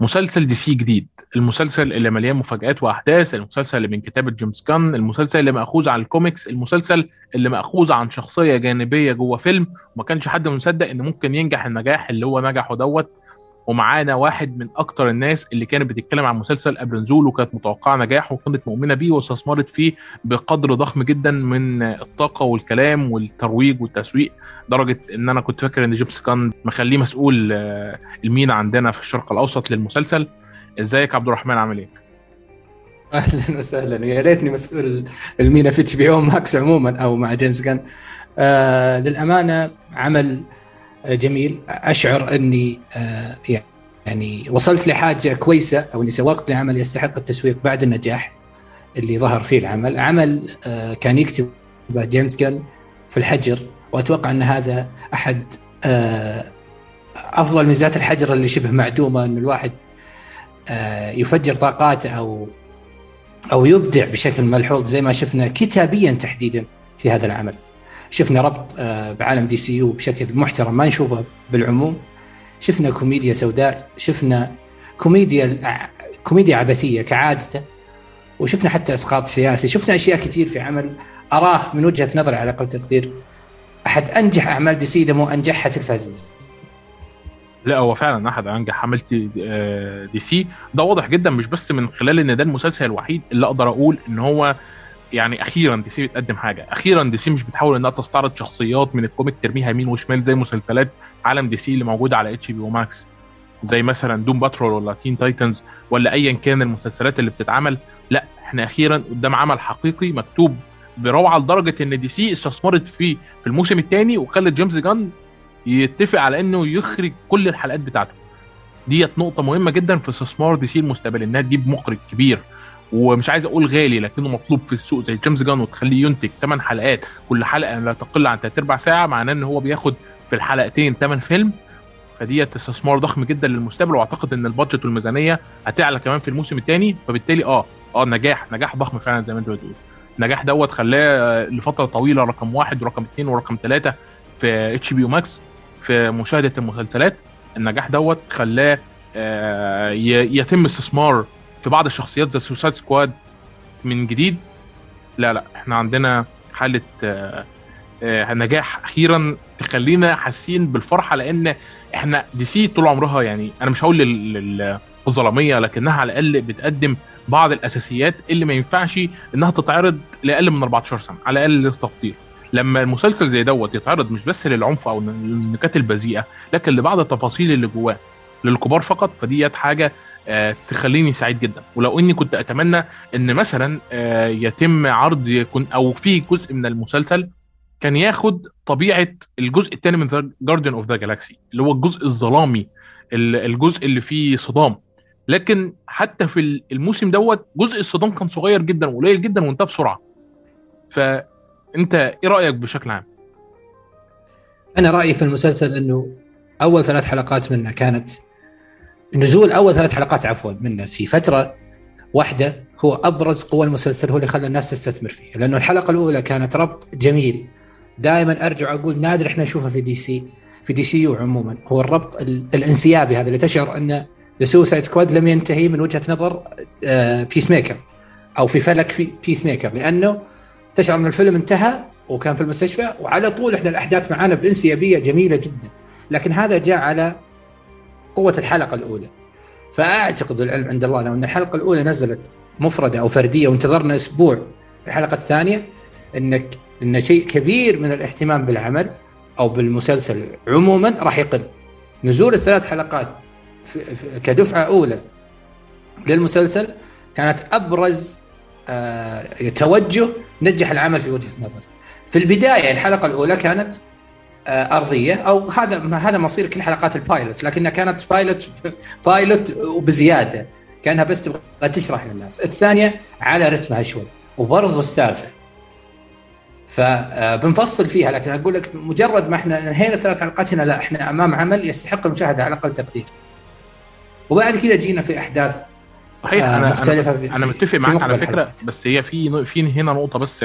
مسلسل DC جديد. المسلسل اللي مليان مفاجآت وأحداث المسلسل اللي من كتابه جيمس جان المسلسل اللي مأخوذ عن الكوميكس المسلسل اللي مأخوذ عن شخصية جانبية جوه فيلم وما كانش حد مصدق إن ممكن ينجح النجاح اللي هو نجحه دوت. ومعانا واحد من أكتر الناس اللي كانت بتتكلم عن المسلسل قبل نزوله وكانت متوقعة نجاح وكانت مؤمنة بيه واستثمرت فيه بقدر ضخم جدا من الطاقة والكلام والترويج والتسويق لدرجه إن أنا كنت فاكر إن جيمس جان مخليه مسؤول آه، ال MENA عندنا في الشرق الأوسط للمسلسل. إزيك عبد الرحمن؟ عامل إيه؟ أهلا وسهلا. يا ريتني مسؤول ال MENA في HBO Max عموما أو مع جيمس جان آه للأمانة عمل جميل أشعر أني آه، يعني وصلت لحاجة كويسة أو أني سوقت لعمل يستحق التسويق بعد النجاح اللي ظهر فيه العمل، عمل آه، كان يكتب جيمس جان في الحجر وأتوقع أن هذا أحد آه، أفضل ميزات الحجر اللي شبه معدومة أن الواحد يفجر طاقاته أو أو يبدع بشكل ملحوظ زي ما شفنا كتابيا تحديدا في هذا العمل. شفنا ربط آه، بعالم DCU بشكل محترم ما نشوفه بالعموم. شفنا كوميديا سوداء شفنا كوميديا كوميديا عبثية كعادته وشفنا حتى إسقاط سياسي. شفنا أشياء كثير في عمل. أراه من وجهة نظري على أقل تقدير أحد أنجح أعمال DC إذا مو أنجحها تلفزيون لا هو فعلا أحد أنجح عمل DC. ده واضح جدا مش بس من خلال إن ده المسلسل الوحيد اللي أقدر أقول إن هو يعني أخيرا DC بتقدم حاجة. أخيرا DC مش بتحاول إنها تستعرض شخصيات من ال comic ترميها يمين وشمال زي مسلسلات عالم DC اللي موجودة على HBO Max زي مثلا Doom Patrol ولا Teen Titans ولا ايا كان المسلسلات اللي بتتعمل. لا إحنا أخيرا قدام عمل حقيقي مكتوب بروعة لدرجة إن DC استثمرت فيه في الموسم الثاني وخلت جيمس جان يتفق على إنه يخرج كل الحلقات بتاعته. ديت نقطة مهمة جدا في استثمار DC المستقبل إنها تجيب مخرج كبير. ومش عايز أقول غالي لكنه مطلوب في السوق زي جيمس جان وتخليه ينتج 8 حلقات كل حلقة لا تقل عن 3 ارباع ساعة معناه إن هو بياخد في الحلقتين 8 فيلم. فديت استثمار ضخم جدا للمستقبل وأعتقد إن ال budget والميزانية هتعلى كمان في الموسم الثاني فبالتالي آه آه نجاح نجاح ضخم فعلا زي ما أنت بتقول. النجاح دوت خلاه لفترة طويلة رقم واحد ورقم اثنين ورقم ثلاثة في HBO Max في مشاهدة المسلسلات. النجاح دوت خلاه آه، يتم استثمار في بعض الشخصيات زي Suicide Squad من جديد. لا لا إحنا عندنا حالة آه، آه، نجاح أخيرا تخلينا حاسين بالفرحة لأن إحنا دي سي طول عمرها يعني أنا مش هقول الظلاميه لكنها على الأقل بتقدم بعض الأساسيات اللي ما ينفعش إنها تتعرض لأقل من 14 سنة على الأقل للتقدير. لما المسلسل زي دوت يتعرض مش بس للعنف أو النكات البذيئة لكن لبعض التفاصيل اللي جواه للكبار فقط فديت حاجة تخليني سعيد جدا. ولو إني كنت أتمنى إن مثلا آه، يتم عرض يكون أو في جزء من المسلسل كان ياخد طبيعة الجزء الثاني من Guardians of the Galaxy اللي هو الجزء الظلامي الجزء اللي فيه صدام. لكن حتى في الموسم دوت جزء الصدام كان صغير جدا وقليل جدا وانتهى بسرعة. فأنت إيه رأيك بشكل عام؟ أنا رأيي في المسلسل إنه أول ثلاث حلقات منه كانت نزول أول ثلاث حلقات عفوا منه في فترة واحدة هو أبرز قوى المسلسل هو اللي خلى الناس تستثمر فيه. لأنه الحلقة الأولى كانت ربط جميل. دائما أرجع أقول نادر إحنا نشوفه في DC في DCU عموما. هو الربط الانسيابي هذا اللي تشعر أن The Suicide Squad لم ينتهي من وجهة نظر Peace آه، maker أو في فلك Peacemaker لأنه تشعر أن الفيلم انتهى وكان في المستشفى وعلى طول إحنا الأحداث معانا بانسيابية جميلة جدا. لكن هذا جاء على قوة الحلقة الأولى. فأعتقد العلم عند الله لو أن الحلقة الأولى نزلت مفردة أو فردية وانتظرنا أسبوع الحلقة الثانية إنك إن شيء كبير من الاهتمام بالعمل أو بالمسلسل عموما راح يقل. نزول الثلاث حلقات كدفعة أولى للمسلسل كانت أبرز آه توجه نجح العمل في وجهة نظري. في البداية الحلقة الأولى كانت أرضية. أو هذا هذا مصير كل حلقات ال pilot لكنها كانت pilot pilot وبزيادة. كأنها بس تبغى تشرح للناس. الثانية على رتمها شوي. وبرضه الثالثة. فبنفصل آه، فيها لكن أقول لك مجرد ما إحنا انهينا ثلاث حلقات هنا لا إحنا أمام عمل يستحق المشاهدة على أقل تقدير. وبعد كذا جينا في أحداث صحيح آه أنا مختلفة أنا, أنا متفق معاك على فكرة بس هي في في هنا نقطة بس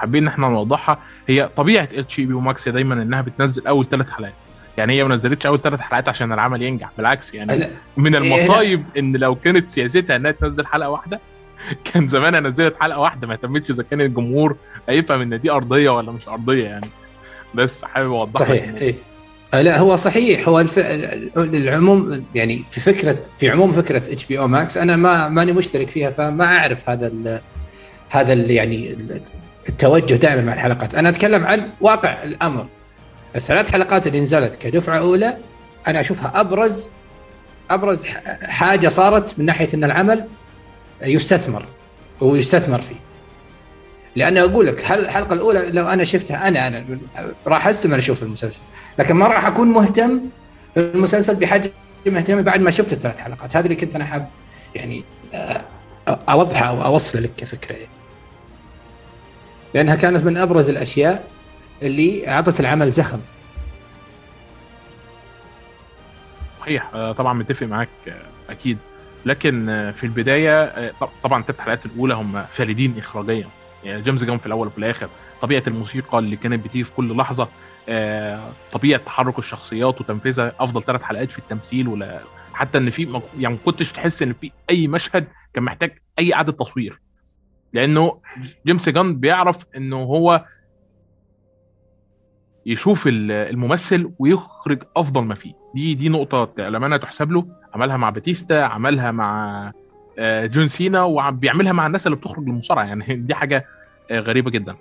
حابين إن إحنا نوضحها هي طبيعة HBO Max دايما إنها بتنزل أول ثلاث حلقات يعني هي ما نزلتش أول ثلاث حلقات عشان العمل ينجح بالعكس يعني لا من إيه،. المصايب إن لو كانت سياستها إنها تنزل حلقة واحدة كان زمانها نزلت حلقة واحدة ما اهتمتش إذا كان الجمهور هيفهم إن دي أرضية ولا مش أرضية يعني بس حابب اوضح صحيح الموضوع. إيه. آه، لا هو صحيح هو الف... العموم يعني في فكرة في عموم فكرة HBO Max أنا ما ماني مشترك فيها فما أعرف هذا ال... هذا ال... يعني التوجه دائما مع الحلقات. أنا أتكلم عن واقع الأمر. الثلاث حلقات اللي نزلت كدفعة أولى أنا أشوفها أبرز أبرز حاجة صارت من ناحية إن العمل يستثمر ويستثمر فيه. لأن أقول لك هل الحلقة الأولى لو أنا شفتها أنا أنا راح أستمر أشوف المسلسل. لكن ما راح أكون مهتم في المسلسل بحجم اهتمامي بعد ما شفت الثلاث حلقات. هذا اللي كنت أنا حاب يعني اوضحها أو أوصله لك كفكرة. يعني. لأنها كانت من أبرز الأشياء اللي أعطت العمل زخم. صحيح. آه، طبعا متفق معاك آه، أكيد. لكن آه، في البداية طب- طبعا الثلاث حلقات الأولى هم فريدين اخراجيا. يعني جيمس جان في الأول وفي الآخر طبيعة الموسيقى اللي كانت بتيجي في كل لحظة طبيعة تحرك الشخصيات وتنفيذها أفضل ثلاث حلقات في التمثيل ولا حتى إن في يعني ما كنتش تحس إن في أي مشهد كان محتاج أي إعادة تصوير. لأنه جيمس جان بيعرف إنه هو يشوف ال- الممثل ويخرج أفضل ما فيه. دي دي نقطة للأمانة تحسب له. عملها مع باتيستا عملها مع آه، جون سينا وبيعملها مع الناس اللي بتخرج للمصارعة. يعني دي حاجة آه، غريبة جدا.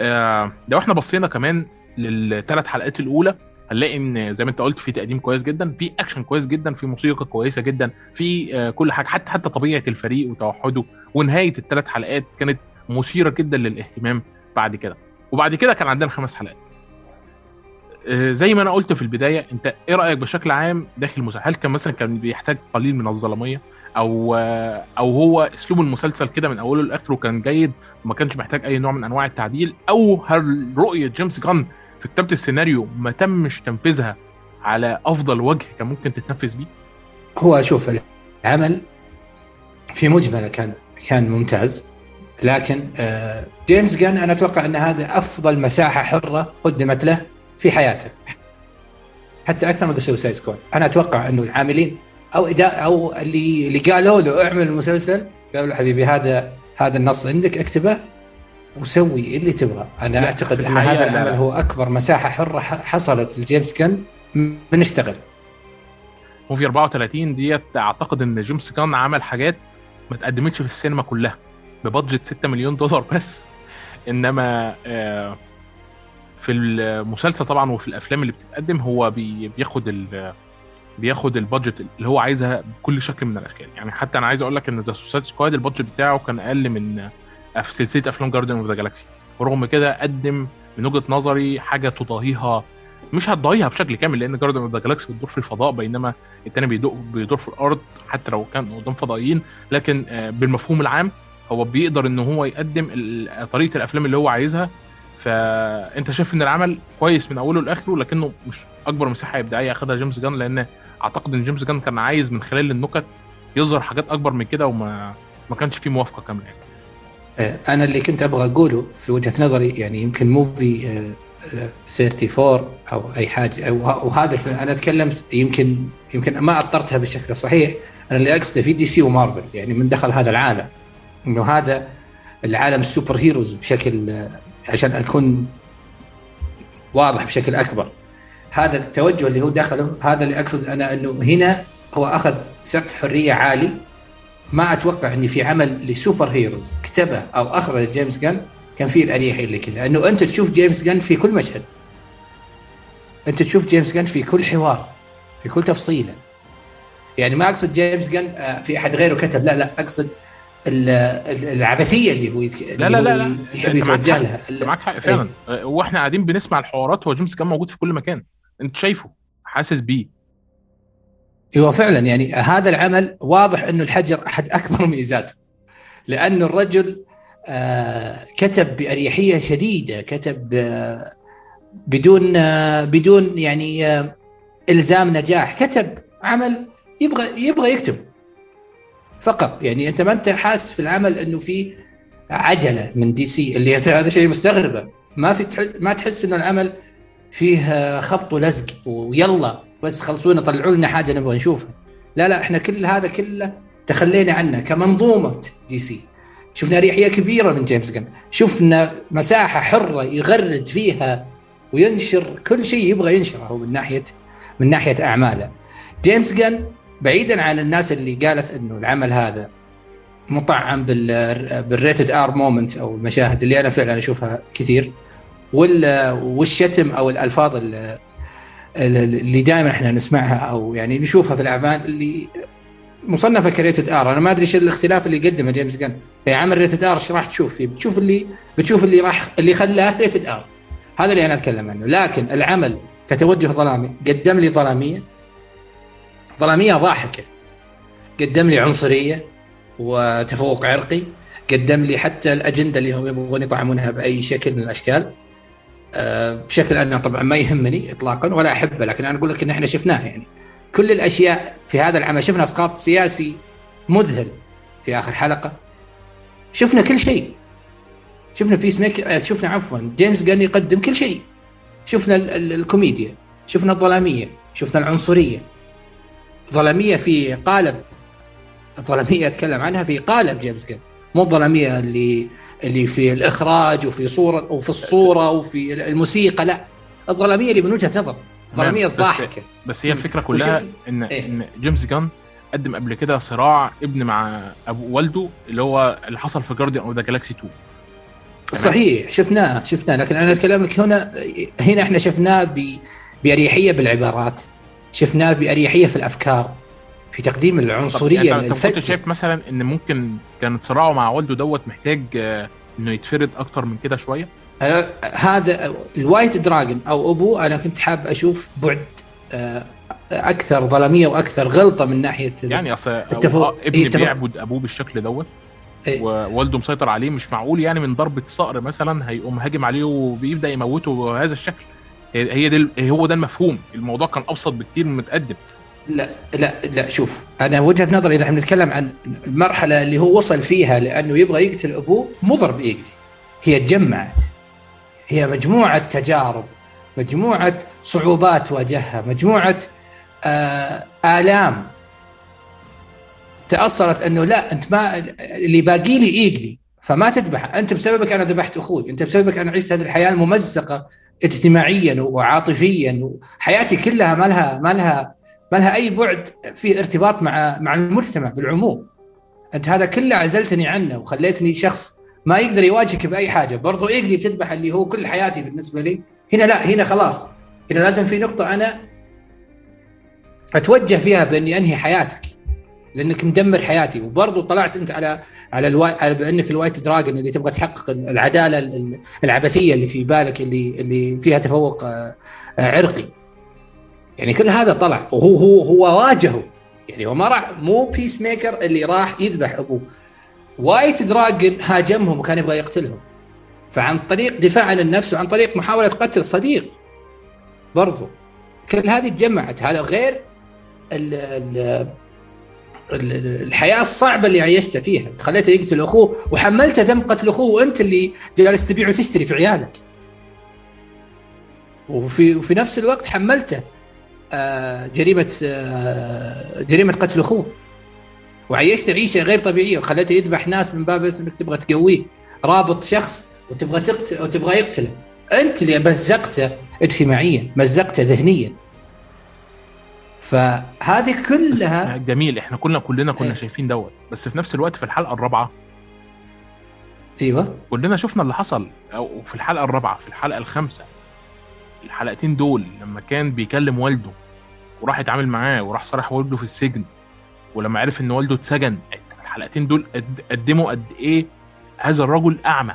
آه، لو إحنا بصينا كمان للثلاث حلقات الأولى هنلاقي إن زي ما أنت قلت في تقديم كويس جدا في اكشن كويس جدا في موسيقى كويسة جدا في آه، كل حاجة حتى حتى طبيعة الفريق وتوحده ونهاية الثلاث حلقات كانت مثيرة جدا للاهتمام بعد كده. وبعد كده كان عندنا خمس حلقات. آه، زي ما أنا قلت في البداية أنت إيه رأيك بشكل عام داخل المسلسل؟ هل كان مثلا كان بيحتاج قليل من الظلامية؟ أو آه، أو هو أسلوب المسلسل كده من أوله لآخره كان جيد وما كانش محتاج أي نوع من أنواع التعديل؟ أو هل رؤية جيمس جان في كتابة السيناريو ما تمش تنفيذها على أفضل وجه كان ممكن تتنفذ بيه؟ هو شوف العمل في مجملة كان كان ممتاز لكن آه، جيمس جان أنا أتوقع أن هذا أفضل مساحة حرة قدمت له في حياته حتى أكثر من Suicide Squad أنا أتوقع أنه العاملين أو أو اللي اللي قالوا له اعمل المسلسل قالوا له حبيبي هذا هذا النص عندك اكتبه. وسوي اللي تبغى. أنا أعتقد أن هذا العمل. هو أكبر مساحة حرة حصلت لجيمس جان من اشتغل. Movie 43 ديت أعتقد إن جيمس جن عمل حاجات ما اتقدمتش في السينما كلها. ب budget 6 مليون دولار بس. إنما آه، في المسلسل طبعا وفي الأفلام اللي بتتقدم هو بي- بياخد ال بياخد ال budget اللي هو عايزها بكل شكل من الاشكال يعني حتى أنا عايز أقول لك إن The Suicide Squad ال budget بتاعه كان أقل من في سلسلة أفلام Guardians of the Galaxy ورغم كده قدم من وجهة نظري حاجة تضاهيها مش هتضاهيها بشكل كامل لأن Guardians of the Galaxy بتدور في الفضاء بينما التاني بيدور بيدور في الأرض حتى لو كان قدام فضائيين لكن آه، بالمفهوم العام هو بيقدر إن هو يقدم طريقة الأفلام اللي هو عايزها فأنت شايف إن العمل كويس من أوله لآخره لكنه مش أكبر مساحة إبداعية اخذها جيمس جن لأن أعتقد إن جيمس جن كان عايز من خلال النكت يظهر حاجات أكبر من كده وما ما كانش فيه موافقة كاملة يعني. آه، أنا اللي كنت أبغى أقوله في وجهة نظري يعني يمكن Movie آه، آه، 34 أو أي حاجة أو وهذا الفيلم. أنا أتكلم يمكن يمكن ما أطرتها بالشكل الصحيح. أنا اللي أقصده في DC و Marvel يعني من دخل هذا العالم. إنه هذا العالم ال superheroes بشكل آه، عشان أكون واضح بشكل أكبر. هذا التوجه اللي هو دخله هذا اللي أقصد أنا إنه هنا هو أخذ سقف حرية عالي ما أتوقع إني في عمل ل superheroes كتبه أو أخرج جيمس جن كان فيه الاريحيه اللي كذا. لأنه أنت تشوف جيمس جن في كل مشهد. أنت تشوف جيمس جن في كل حوار في كل تفصيلة. يعني ما أقصد جيمس جن آه، في أحد غيره كتب لا لا أقصد ال- ال- العبثية اللي هو. لا لا لا لا. يحب يتوجه حق. لها. معاك حق فعلا. آه، وإحنا قاعدين بنسمع الحوارات هو جيمس كان موجود في كل مكان. أنت شايفه حاسس بيه. هو فعلا. يعني هذا العمل واضح إنه الحجر أحد أكبر ميزاته لأنه الرجل آه، كتب بأريحية شديدة كتب آه، بدون آه، بدون يعني إلزام نجاح. كتب عمل يبغى يبغى يكتب فقط. يعني أنت ما أنت حاسس في العمل إنه في عجلة من دي سي اللي هذا شيء مستغربة. ما في ما تحس إنه العمل فيه خبط ولزق ويلا. بس خلصونا طلعوا لنا حاجة نبغى نشوفها. لا لا إحنا كل هذا كله تخلينا عنه كمنظومة دي سي شفنا اريحيه كبيرة من جيمس جن شفنا مساحة حرة يغرد فيها وينشر كل شيء يبغى ينشره من ناحية من ناحية أعماله. جيمس جن بعيدا عن الناس اللي قالت إنه العمل هذا مطعم بال rated R moments أو المشاهد اللي أنا فعلا أشوفها كثير والشتم أو الألفاظ اللي دائما إحنا نسمعها أو يعني نشوفها في الأعمال اللي مصنفة ك rated R. أنا ما أدري إيش الاختلاف اللي قدمه جيمس جن في عمل rated R إيش راح تشوف؟ فيه بتشوف اللي بتشوف اللي راح اللي خلاه rated R. هذا اللي أنا أتكلم عنه. لكن العمل كتوجه ظلامي قدم لي ظلامية. ظلامية ضاحكة. قدم لي عنصرية وتفوق عرقي. قدم لي حتى الأجندة اللي هم يبغون يطعمونها بأي شكل من الأشكال. بشكل أنا طبعا ما يهمني اطلاقا ولا أحبه لكن أنا أقول لك إن إحنا شفناه يعني. كل الأشياء في هذا العمل شفنا إسقاط سياسي مذهل في آخر حلقة. شفنا كل شيء. شفنا Peacemaker شفنا عفوا جيمس جن يقدم كل شيء. شفنا الكوميديا شفنا الظلامية شفنا العنصرية. ظلامية في قالب الظلاميه أتكلم عنها في قالب جيمس جن. مو الظلامية اللي اللي في الإخراج وفي صوره وفي الصورة وفي الموسيقى لا. الظلامية اللي من وجهة نظر. الظلامية الضاحكة. بس هي الفكرة كلها ان إيه؟ إن جيمس جن قدم قبل كده صراع ابن مع أبو والده اللي هو اللي حصل في Guardians of the Galaxy 2 صحيح شفناه شفناه. لكن أنا أتكلم لك هنا هنا إحنا شفناه بأريحية بالعبارات. شفناه بأريحية في الأفكار. في تقديم العنصريه يعني انت كنت شايف مثلا إن ممكن كان صراعه مع والده دوت محتاج إنه يتفرد أكتر من كده شوية؟ أنا هذا ال White Dragon أو ابوه أنا كنت حاب أشوف بعد أكثر ظلامية وأكثر غلطة من ناحية يعني أصل التفو... ابني التفو... بيعبد أبوه بالشكل دوت إيه؟ ووالده مسيطر عليه مش معقول يعني من ضربة صقر مثلا هيقوم هاجم عليه وبيبدأ يموته بهذا الشكل. هي دي هو ده المفهوم. الموضوع كان أبسط بكتير من متقدم لا لا لا شوف أنا وجهة نظري اذا إحنا بنتكلم عن المرحله اللي هو وصل فيها لأنه يبغى يقتل أبوه مو ضرب يقلي هي تجمعت. هي مجموعة تجارب مجموعة صعوبات واجهها مجموعة آه آلام. تاصلت أنه لا أنت ما اللي باقي لي ايجلي فما تذبح. أنت بسببك أنا ذبحت أخوي أنت بسببك أنا عشت هذه الحياة الممزقة اجتماعيا وعاطفيا وحياتي كلها ما لها ما لها ما لها أي بعد في ارتباط مع مع المجتمع بالعموم. أنت هذا كله عزلتني عنه وخليتني شخص ما يقدر يواجهك بأي حاجة. برضو ايجلي بتذبح اللي هو كل حياتي بالنسبة لي. هنا لا هنا خلاص. هنا لازم في نقطة أنا أتوجه فيها بأني أنهي حياتك. لأنك مدمر حياتي. وبرضه طلعت أنت على على, ال Whi... على بأنك ال White Dragon اللي تبغى تحقق العدالة العبثية اللي في بالك اللي اللي فيها تفوق آه، عرقي. يعني كل هذا طلع. وهو هو هو واجهه. يعني هو ما راح مو Peacemaker اللي راح يذبح أبوه. White Dragon هاجمهم وكان يبغى يقتلهم. فعن طريق دفاع عن النفس وعن طريق محاولة قتل صديق. برضو. كل هذه تجمعت. هذا غير ال ال الحياة الصعبة اللي عيشته فيها. خليته يقتل أخوه وحملته ذنب قتل أخوه وأنت اللي جالس تبيع وتشتري في عيالك. وفي وفي نفس الوقت حملته. جريمة آه، جريمة قتل أخوه. وعيشته عيشة غير طبيعية وخليته يذبح ناس من باب انك تبغى تقويه. رابط شخص وتبغى تقتل وتبغى يقتله. أنت اللي مزقته اجتماعيا مزقته ذهنيا. فهذه كلها جميل إحنا كلنا كلنا كنا إيه؟ شايفين دوت. بس في نفس الوقت في الحلقة الرابعة أيوه. كلنا شفنا اللي حصل. أو في الحلقة الرابعة في الحلقة الخامسة. الحلقتين دول لما كان بيكلم والده وراح يتعامل معاه وراح صرح والده في السجن ولما عرف إن والده اتسجن الحلقتين دول قدموا قد إيه هذا الرجل أعمى.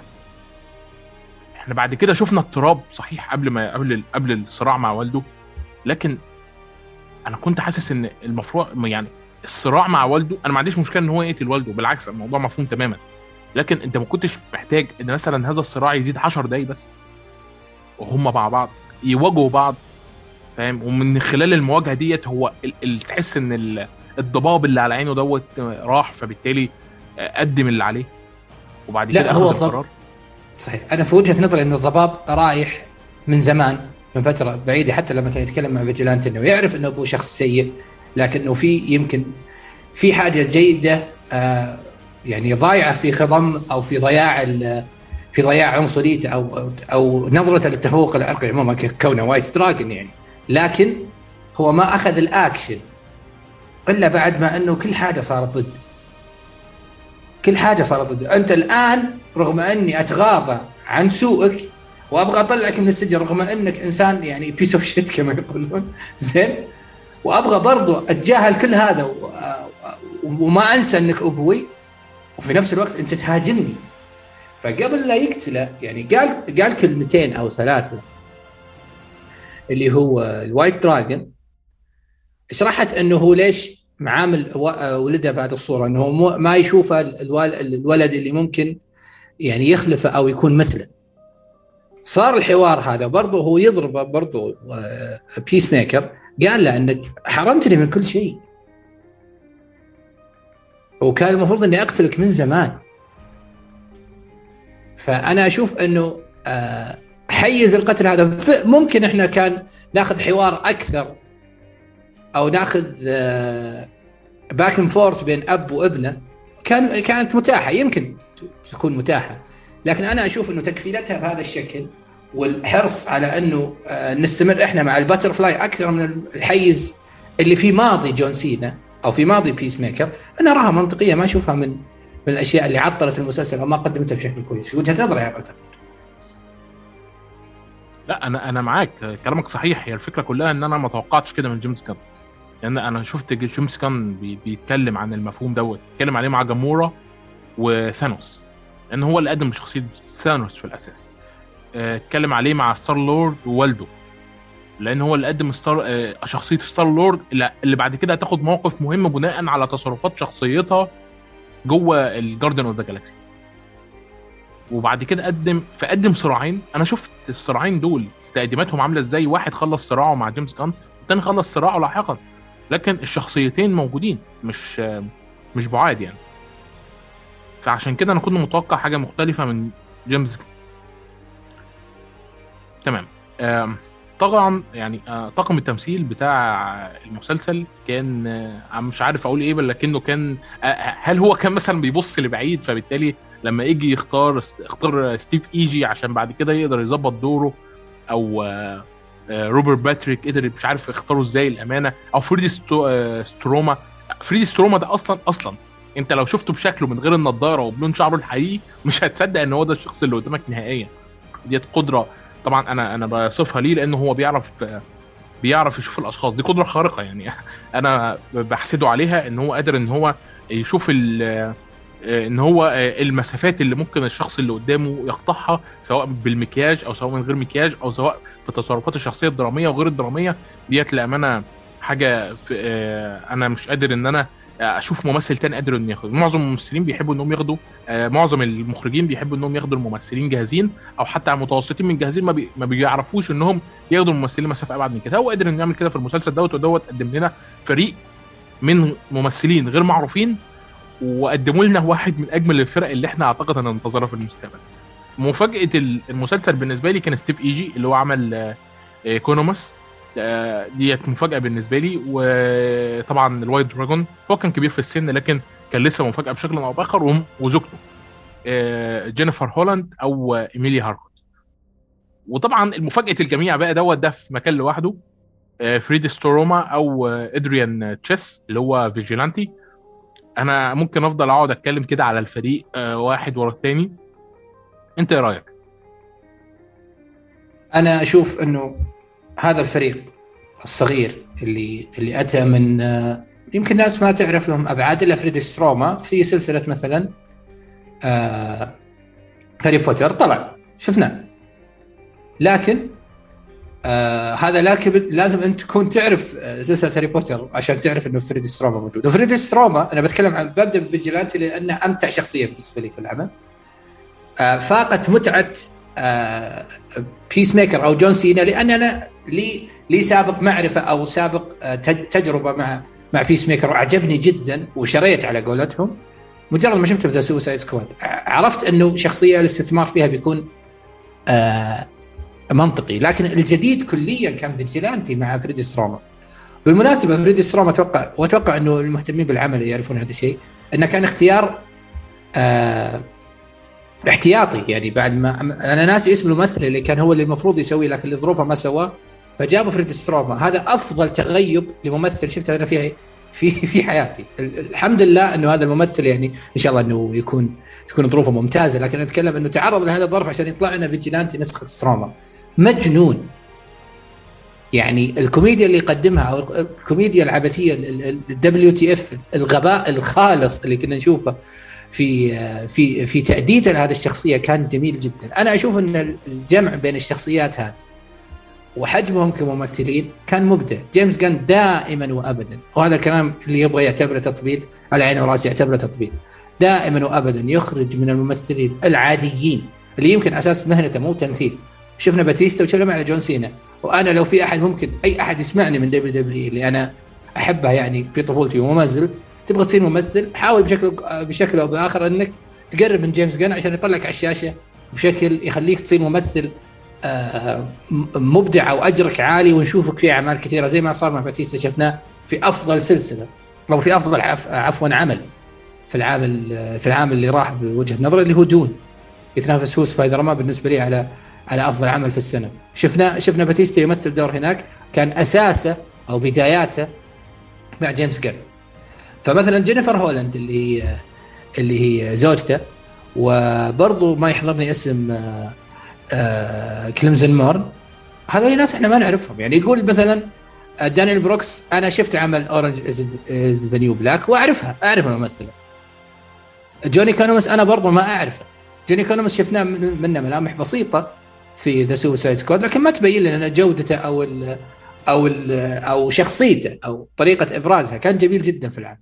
إحنا بعد كده شفنا اضطراب صحيح قبل ما قبل قبل الصراع مع والده لكن أنا كنت حاسس إن المفروض يعني الصراع مع والده أنا ما عنديش مشكلة إن هو يقتل والده بالعكس الموضوع مفهوم تماما. لكن أنت ما كنتش محتاج إن مثلا هذا الصراع يزيد 10 دقايق بس وهم مع بعض. يواجهوا بعض فاهم؟ ومن خلال المواجهة ديت هو تحس إن الضباب اللي على عينه دوت راح فبالتالي قدم اللي عليه. وبعد كده هو القرار. صحيح. أنا في وجهة نظري انه الضباب رايح من زمان من فترة بعيدة حتى لما كان يتكلم مع Vigilante إنه يعرف إنه ابوه شخص سيء لكنه في يمكن في حاجة جيدة آه يعني ضايعة في خضم أو في ضياع في ضياع عنصريته أو أو, نظرته للتفوق العرقي عموما كونه White Dragon يعني. لكن هو ما أخذ الأكشن إلا بعد ما إنه كل حاجة صارت ضد. كل حاجة صارت ضد. أنت الآن رغم إني أتغاضى عن سوءك وأبغى أطلعك من السجن رغم إنك إنسان يعني piece of shit كما يقولون. زين؟ وأبغى برضو أتجاهل كل هذا وما أنسى إنك أبوي. وفي نفس الوقت أنت تهاجمني. فقبل لا يقتله يعني قال قال كلمتين أو ثلاثة اللي هو ال White Dragon. شرحت إنه هو ليش معامل ولده بعد الصورة إنه ما يشوف الولد اللي ممكن يعني يخلفه أو يكون مثله. صار الحوار هذا برضه هو يضربه برضه Peacemaker قال له إنك حرمتني من كل شيء. وكان المفروض إني أقتلك من زمان. فأنا أشوف أنه آه، حيز القتل هذا. ممكن إحنا كان ناخذ حوار أكثر أو ناخذ back and forth بين أب وابنه. كان كانت متاحة يمكن تكون متاحة. لكن أنا أشوف أنه تكفيتها بهذا الشكل والحرص على أنه آه، نستمر إحنا مع ال butterfly أكثر من الحيز اللي في ماضي جون سينا أو في ماضي بيس ميكر أنا اراها منطقية ما أشوفها من من الأشياء اللي عطلت المسلسل أو ما قدمته بشكل كويس. في وجهة نظري التقدير لا أنا أنا معاك. كلامك صحيح. هي الفكرة كلها إن أنا ما توقعتش كده من جيمس جان. لأن أنا شفت جيمس جان بي بيتكلم عن المفهوم دوت. اتكلم عليه مع جامورا وثانوس. لأن هو اللي قدم شخصية ثانوس في الأساس. آه، اتكلم عليه مع ستار لورد ووالده. لأن هو اللي قدم ستار آه، شخصية ستار لورد. اللي بعد كده هتاخد موقف مهم بناء على تصرفات شخصيتها جوه ال Guardians of the Galaxy وبعد كده قدم فقدم صراعين. أنا شفت الصراعين دول تقديماتهم عاملة إزاي؟ واحد خلص صراعه مع جيمس جان والتاني خلص صراعه لاحقا. لكن الشخصيتين موجودين مش مش بعاد يعني. فعشان كده أنا كنت متوقع حاجة مختلفة من جيمس تمام. طبعا يعني آه، طاقم التمثيل بتاع المسلسل كان آه، مش عارف أقول إيه لكنه كان آه، هل هو كان مثلا بيبص لبعيد؟ فبالتالي لما يجي يختار اختار ستيف إيجي عشان بعد كده يقدر يظبط دوره أو روبرت باتريك قدر مش عارف يختاره إزاي الأمانة أو فريدي ستروما. فريدي ستروما ده أصلا أصلا أنت لو شفته بشكله من غير النضارة وبلون شعره الحقيقي مش هتصدق إن هو ده الشخص اللي قدامك نهائيا. ديت قدرة طبعا أنا أنا بصفها ليه؟ لأنه هو بيعرف بيعرف يشوف الأشخاص. دي قدرة خارقة يعني. أنا بحسده عليها إن هو قادر إن هو يشوف إن هو المسافات اللي ممكن الشخص اللي قدامه يقطعها سواء بالمكياج أو سواء من غير مكياج أو سواء في تصرفات الشخصية الدرامية وغير الدرامية. ديت للأمانة حاجة أنا مش قادر إن أنا أشوف ممثل تاني قادر إنه ياخد. معظم الممثلين بيحبوا إنهم ياخدوا آه معظم المخرجين بيحبوا إنهم ياخدوا الممثلين جاهزين أو حتى متوسطين من جاهزين ما, بي ما بيعرفوش إنهم ياخدوا الممثلين مسافة أبعد من كده. هو قادر إنه يعمل كده في المسلسل دوت ودوت قدم لنا فريق من ممثلين غير معروفين وقدموا لنا واحد من أجمل الفرق اللي إحنا أعتقد هننتظرها في المستقبل. مفاجأة المسلسل بالنسبة لي كان ستيف إيجي اللي هو عمل آه إيكونوموس آه، ديت مفاجأة بالنسبة لي. وطبعا ال White Dragon هو كان كبير في السن لكن كان لسه مفاجأة بشكل أو بآخر وزوجته آه، جينيفر هولاند أو إيميليا هاركوت وطبعا المفاجأة الجميع بقى دوت ده في مكان لوحده آه، فريدي ستروما أو إدريان تشيس اللي هو Vigilante. أنا ممكن أفضل أقعد أتكلم كده على الفريق واحد ورا الثاني أنت إيه رأيك؟ أنا أشوف إنه هذا الفريق الصغير اللي اللي أتى من يمكن الناس ما تعرف لهم أبعاد إلا فريدي ستروما في سلسلة مثلا آه هاري بوتر. طبعا شفناه. لكن آه هذا لكن لازم أنت تكون تعرف آه، سلسلة هاري بوتر عشان تعرف إنه فريدي ستروما موجود. وفريدي ستروما أنا بتكلم عن ببدأ ب Vigilante لأنه أمتع شخصية بالنسبة لي في العمل. آه فاقت متعة بيس آه، ميكر أو جون سينا لأن أنا لي لي سابق معرفة أو سابق آه، تجربة مع مع بيس ميكر وعجبني جدا وشريت على قولتهم. مجرد ما شفته في The Suicide Squad عرفت إنه شخصية الاستثمار فيها بيكون آه منطقي. لكن الجديد كليا كان Vigilante مع فريدي ستروما بالمناسبة فريدي ستروما أتوقع وأتوقع إنه المهتمين بالعمل يعرفون هذا الشيء إنه كان اختيار آه احتياطي. يعني بعد ما أنا ناسي اسم الممثل اللي كان هو اللي المفروض يسويه لكن لظروفه ما سواه. فجابوا فريدي ستروما. هذا أفضل تغيب لممثل شفته أنا فيها في في حياتي. الحمد لله إنه هذا الممثل يعني إن شاء الله إنه يكون تكون ظروفه ممتازة. لكن أتكلم إنه تعرض لهذا الظرف عشان يطلع لنا Vigilante نسخة ستروما. مجنون. يعني الكوميديا اللي يقدمها أو الكوميديا العبثية ال WTF الغباء الخالص اللي كنا نشوفه في في في تأديته لهذه الشخصية كان جميل جدا، أنا أشوف إن الجمع بين الشخصيات هذه وحجمهم كممثلين كان مبدع، جيمس جان دائما وابدا وهذا الكلام اللي يبغى يعتبره تطبيل على عيني وراسي يعتبره تطبيل. دائما وابدا يخرج من الممثلين العاديين اللي يمكن أساس مهنته مو تمثيل. شفنا باتيستا وشفنا مع جون سينا وأنا لو في أحد ممكن أي أحد يسمعني من WW اللي أنا احبها يعني في طفولتي وما زلت تبغى تصير ممثل حاول بشكل بشكل أو بآخر أنك تقرب من جيمس جان عشان يطلعك على الشاشة بشكل يخليك تصير ممثل مبدع أو أجرك عالي ونشوفك في أعمال كثيرة زي ما صار مع باتيستا شفناه في أفضل سلسلة أو في أفضل عفوا عمل في العام في العام اللي راح بوجهة نظري اللي هو Dune يتنافس هو سبايدر مان بالنسبة لي على على أفضل عمل في السنة. شفنا شفنا باتيستا يمثل دور هناك كان أساسه أو بداياته مع جيمس جان فمثلا جينيفر هولاند اللي هي اللي هي زوجته وبرضه ما يحضرني اسم آه، آه، كليمسون مورن هذول ناس إحنا ما نعرفهم. يعني يقول مثلا آه، دانيال بروكس أنا شفت عمل Orange Is the New Black وأعرفها أعرف الممثلة. جون إيكونوموس أنا برضه ما أعرفه. جون إيكونوموس شفناه منه ملامح بسيطة في The Suicide Squad لكن ما تبين لنا جودته أو ال أو ال أو شخصيته أو طريقة إبرازها كان جميل جدا في العمل.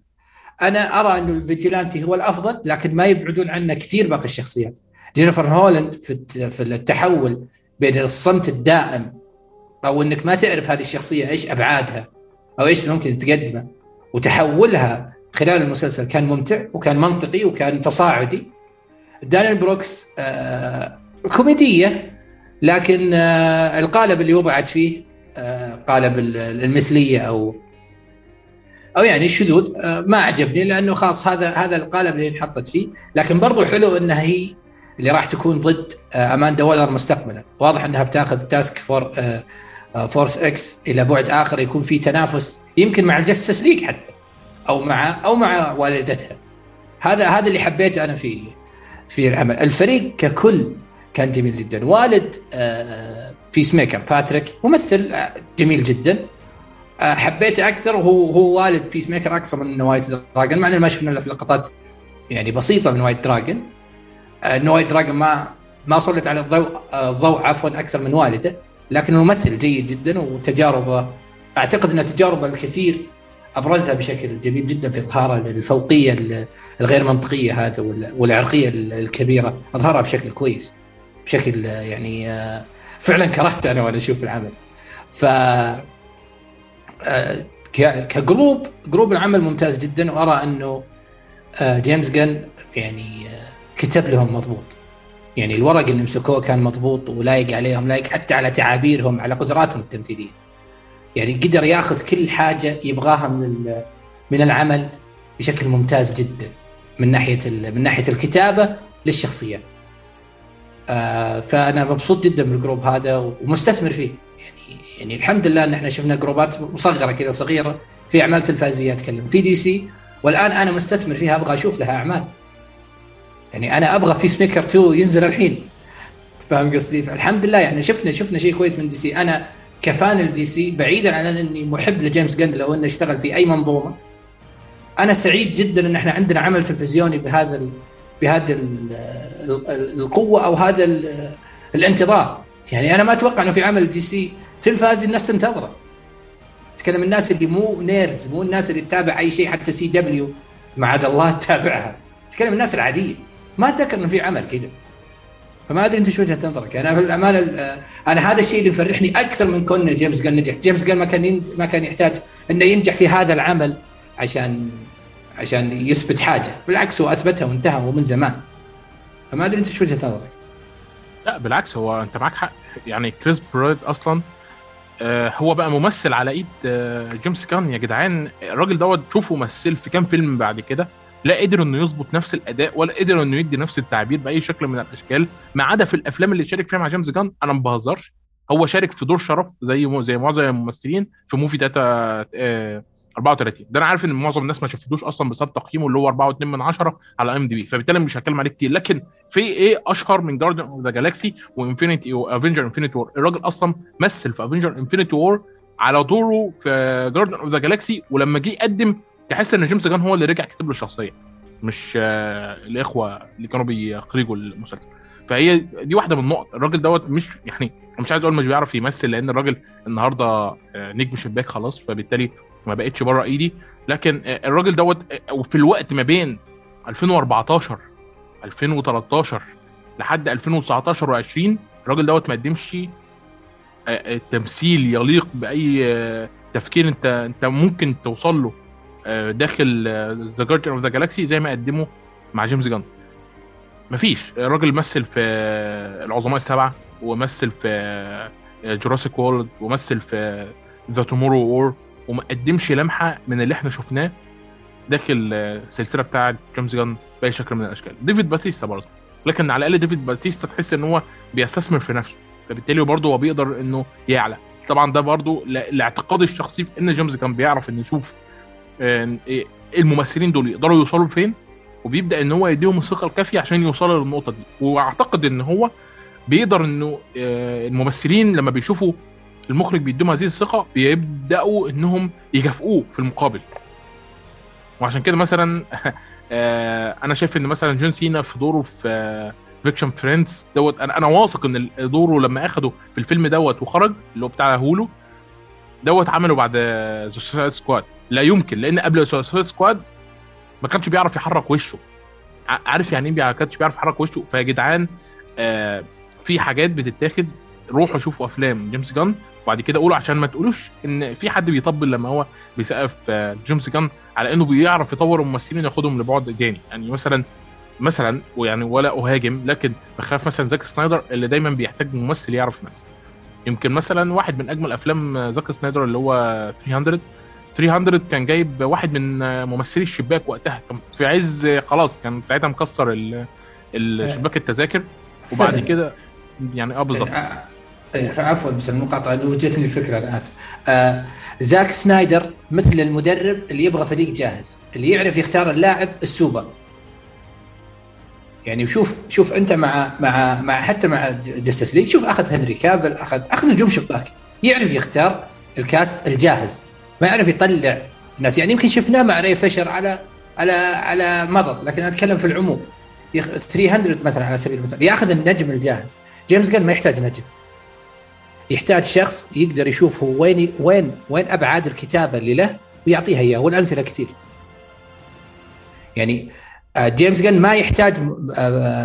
أنا أرى إنه ال Vigilante هو الأفضل لكن ما يبعدون عنه كثير باقي الشخصيات. جينيفر هولاند في في التحول بين الصمت الدائم أو إنك ما تعرف هذه الشخصية إيش أبعادها أو إيش ممكن تقدمه. وتحولها خلال المسلسل كان ممتع وكان منطقي وكان تصاعدي. دانيال بروكس آه كوميدية لكن آه القالب اللي وضعت فيه آه قالب المثلية أو أو يعني الشذوذ آه، ما عجبني لأنه خاص هذا هذا القالب اللي انحطت فيه. لكن برضو حلو إنها هي اللي راح تكون ضد آه، أماندا وولر مستقبلا. واضح إنها بتاخذ Task For Force X إلى بعد آخر يكون في تنافس يمكن مع ال Justice League حتى أو مع أو مع والدتها. هذا هذا اللي حبيته أنا في في العمل الفريق ككل كان جميل جدا. والد Peacemaker باتريك ممثل جميل جدا. آه، حبيته أكثر وهو هو والد Peacemaker أكثر من White Dragon مع إنه ما شفنا إلا في لقطات يعني بسيطة من White Dragon. ان White Dragon ما ما سلط على الضوء الضوء عفوا أكثر من والده لكن ممثل جيد جدا وتجاربه أعتقد ان تجاربه الكثير أبرزها بشكل جميل جدا في إظهاره للفوقيه الغير منطقية هذا والعرقية الكبيرة أظهرها بشكل كويس بشكل يعني آه، فعلا كرهت أنا وأنا أشوف العمل. ف ك group group العمل ممتاز جدا وأرى أنه آه، جيمس جن يعني آه، كتب لهم مضبوط. يعني الورق اللي مسكوه كان مضبوط ولايق عليهم لايق حتى على تعابيرهم على قدراتهم التمثيلية. يعني قدر ياخذ كل حاجة يبغاها من من العمل بشكل ممتاز جدا من ناحية من ناحية الكتابة للشخصيات. آه فأنا مبسوط جدا بالجروب هذا ومستثمر فيه. يعني الحمد لله ان إحنا شفنا جروبات مصغرة كذا صغيرة في أعمال تلفزيونيه أتكلم في DC. والآن أنا مستثمر فيها أبغى أشوف لها أعمال. يعني أنا أبغى Peacemaker 2 ينزل الحين. فاهم قصدي؟ الحمد لله يعني شفنا شفنا شيء كويس من DC أنا ك fan ال DC بعيدا عن أني محب لجيمس جان لو إنه اشتغل في أي منظومة. أنا سعيد جدا إن إحنا عندنا عمل تلفزيوني بهذا ال بهذه القوة أو هذا الانتظار. يعني أنا ما أتوقع إنه في عمل DC تلفاز الناس تنتظره. تكلم الناس اللي مو nerds مو الناس اللي تتابع أي شيء حتى CW ما عاد الله تتابعها. تكلم الناس العادية. ما أتذكر إنه في عمل كذا فما أدري أنت شو وجهة نظرك. أنا في الأمانة أنا هذا الشيء اللي مفرحني أكثر من كون جيمس قان نجح. جيمس قان ما كان ما كان يحتاج إنه ينجح في هذا العمل عشان عشان يثبت حاجة. بالعكس هو أثبتها وانتهى ومن زمان. فما أدري أنت شو وجهة نظرك. لا بالعكس هو أنت معاك حق. يعني كريس برات أصلا آه هو بقى ممثل على إيد آه جيمس جان يا جدعان الراجل دوت شوفوا مثل في كام فيلم بعد كده. لا قدر إنه يظبط نفس الأداء ولا قدر إنه يدي نفس التعبير بأي شكل من الأشكال ما عدا في الأفلام اللي شارك فيها مع جيمس جان أنا ما بهزرش. هو شارك في دور شرف زي زي معظم الممثلين في Movie 3 آه 43 ده أنا عارف إن معظم الناس ما شافتوش أصلا بسبب تقييمه اللي هو 4.2 من 10 على IMDb فبالتالي مش هتكلم عليه كتير. لكن في إيه أشهر من Guardians of the Galaxy و Infinity و Avengers Infinity War الراجل أصلا مثل في Avengers Infinity War على دوره في Guardians of the Galaxy ولما جه يقدم تحس إن جيمس جان هو اللي رجع كتب له الشخصية مش آه الإخوة اللي كانوا بيخرجوا المسلسل. فهي دي واحدة من النقط الراجل دوت مش يعني مش عايز أقول مش بيعرف يمثل لأن الراجل النهارده آه نجم شباك خلاص فبالتالي ما بقتش بره إيدي. لكن الراجل دوت في الوقت ما بين 2014 2013 لحد 2019 و20 الراجل دوت ما قدمش تمثيل يليق بأي تفكير أنت أنت ممكن توصل له. داخل The Guardians of the Galaxy زي ما قدمه مع جيمس جان. مفيش. الراجل مثل في العظماء السبعة ومثل في Jurassic World ومثل في The Tomorrow War وما قدمش لمحة من اللي إحنا شفناه داخل السلسله بتاعه جيمس جان بأي شكل من الأشكال. ديفيد باتيستا برضه. لكن على الأقل ديفيد باتيستا تحس إن هو بيستثمر في نفسه. فبالتالي برضه هو بيقدر إنه يعلى. طبعا ده برضه لاعتقادي الشخصي ان جيمس كان بيعرف إنه يشوف الممثلين دول يقدروا يوصلوا لفين؟ وبيبدأ إن هو يديهم الثقة الكافية عشان يوصلوا للنقطة دي. وأعتقد إن هو بيقدر إنه الممثلين لما بيشوفوا المخرج بيديهم هذه الثقة بيبدأوا إنهم يكافئوه في المقابل. وعشان كده مثلا أنا شايف إن مثلا جون سينا في دوره في Vacation Friends دوت أنا أنا واثق إن دوره لما أخده في الفيلم دوت وخرج اللي هو بتاع Hulu دوت عمله بعد Suicide Squad لا يمكن لأن قبل Suicide Squad ما كانش بيعرف يحرك وشه. عارف يعني إيه ما كانش بيعرف يحرك وشه؟ فيا جدعان آه في حاجات بتتاخد. روحوا شوفوا أفلام جيمس جان وبعد كده قولوا عشان ما تقولوش إن في حد بيطبل لما هو بيسقف جيمس جان على إنه بيعرف يطور الممثلين ياخدهم لبعد تاني. يعني مثلا مثلا ويعني ولا أهاجم لكن بخاف مثلا زاك سنايدر اللي دايما بيحتاج ممثل يعرف يمثل. يمكن مثلا واحد من أجمل أفلام زاك سنايدر اللي هو 300 300 كان جايب واحد من ممثلي الشباك وقتها. كان في عز خلاص كان ساعتها مكسر الشباك التذاكر. وبعد كده يعني آه بالظبط. عفوا بس المقاطعة إنه جتني الفكرة أنا آسف. آه زاك سنايدر مثل المدرب اللي يبغى فريق جاهز، اللي يعرف يختار اللاعب السوبر. يعني شوف شوف أنت مع مع مع حتى مع Justice League شوف أخذ هنري كافيل أخذ أخذ نجوم شباك يعرف يختار ال cast الجاهز. ما يعرف يطلع ناس يعني يمكن شفناه مع راي فيشر على على على مضض لكن أنا أتكلم في العموم. 300 مثلا على سبيل المثال يأخذ النجم الجاهز. جيمس جن ما يحتاج نجم. يحتاج شخص يقدر يشوف هو وين وين وين أبعاد الكتابة اللي له ويعطيها إياه والأمثلة كثير. يعني جيمس جن ما يحتاج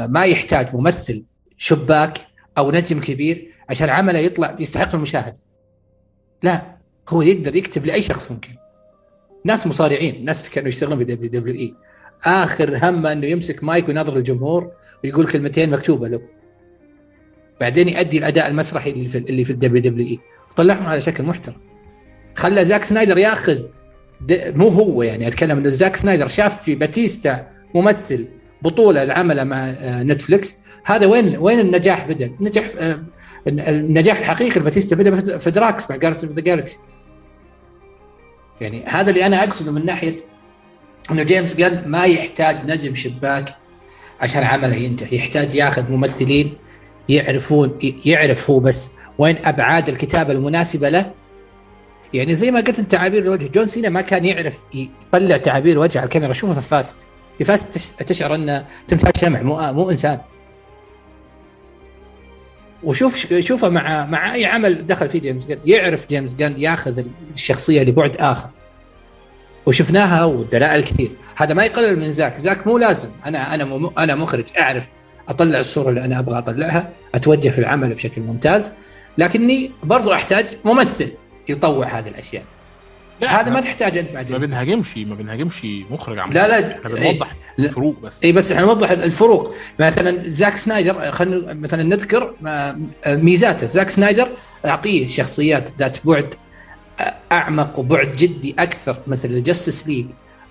ما يحتاج ممثل شباك أو نجم كبير عشان عمله يطلع يستحق المشاهدة. لا هو يقدر يكتب لأي شخص ممكن. ناس مصارعين، ناس كانوا يشتغلون في WWE. آخر همه إنه يمسك مايك ويناظر الجمهور ويقول كلمتين مكتوبة له. بعدين يؤدي الأداء المسرحي اللي في اللي في ال WWE وطلعهم على شكل محترم خلى زاك سنايدر ياخذ مو هو يعني أتكلم إنه زاك سنايدر شاف في باتيستا ممثل بطولة العمله مع نتفلكس هذا وين وين النجاح بدأ؟ نجح النجاح الحقيقي لباتيستا بدأ في دراكس مع Guardians of the Galaxy يعني هذا اللي أنا أقصده من ناحية إنه جيمس جن ما يحتاج نجم شباك عشان عمله ينجح يحتاج ياخذ ممثلين يعرفون يعرف هو بس وين أبعاد الكتابة المناسبة له. يعني زي ما قلت تعابير الوجه. جون سينا ما كان يعرف يطلع تعابير وجه على الكاميرا. شوفه في Fast في فاست تشعر انه تمثال شمع مو مو إنسان. وشوف شوفه مع مع أي عمل دخل فيه جيمس جان يعرف جيمس جان ياخذ الشخصية لبعد آخر. وشفناها والدلائل كثير. هذا ما يقلل من زاك. زاك مو لازم. أنا أنا أنا مخرج. أعرف أطلع الصورة اللي أنا أبغى أطلعها أتوجه في العمل بشكل ممتاز. لكني برضو أحتاج ممثل يطوع هذه الأشياء. هذا ما تحتاج أنت مع ما بنهاجمش ما بنهاجمش مخرج عم لا لا إحنا بنوضح الفروق بس. اي بس إحنا نوضح الفروق. مثلا زاك سنايدر خلينا مثلا نذكر ميزاته. زاك سنايدر أعطيه شخصيات ذات بعد أعمق وبعد جدي أكثر مثل ال Justice League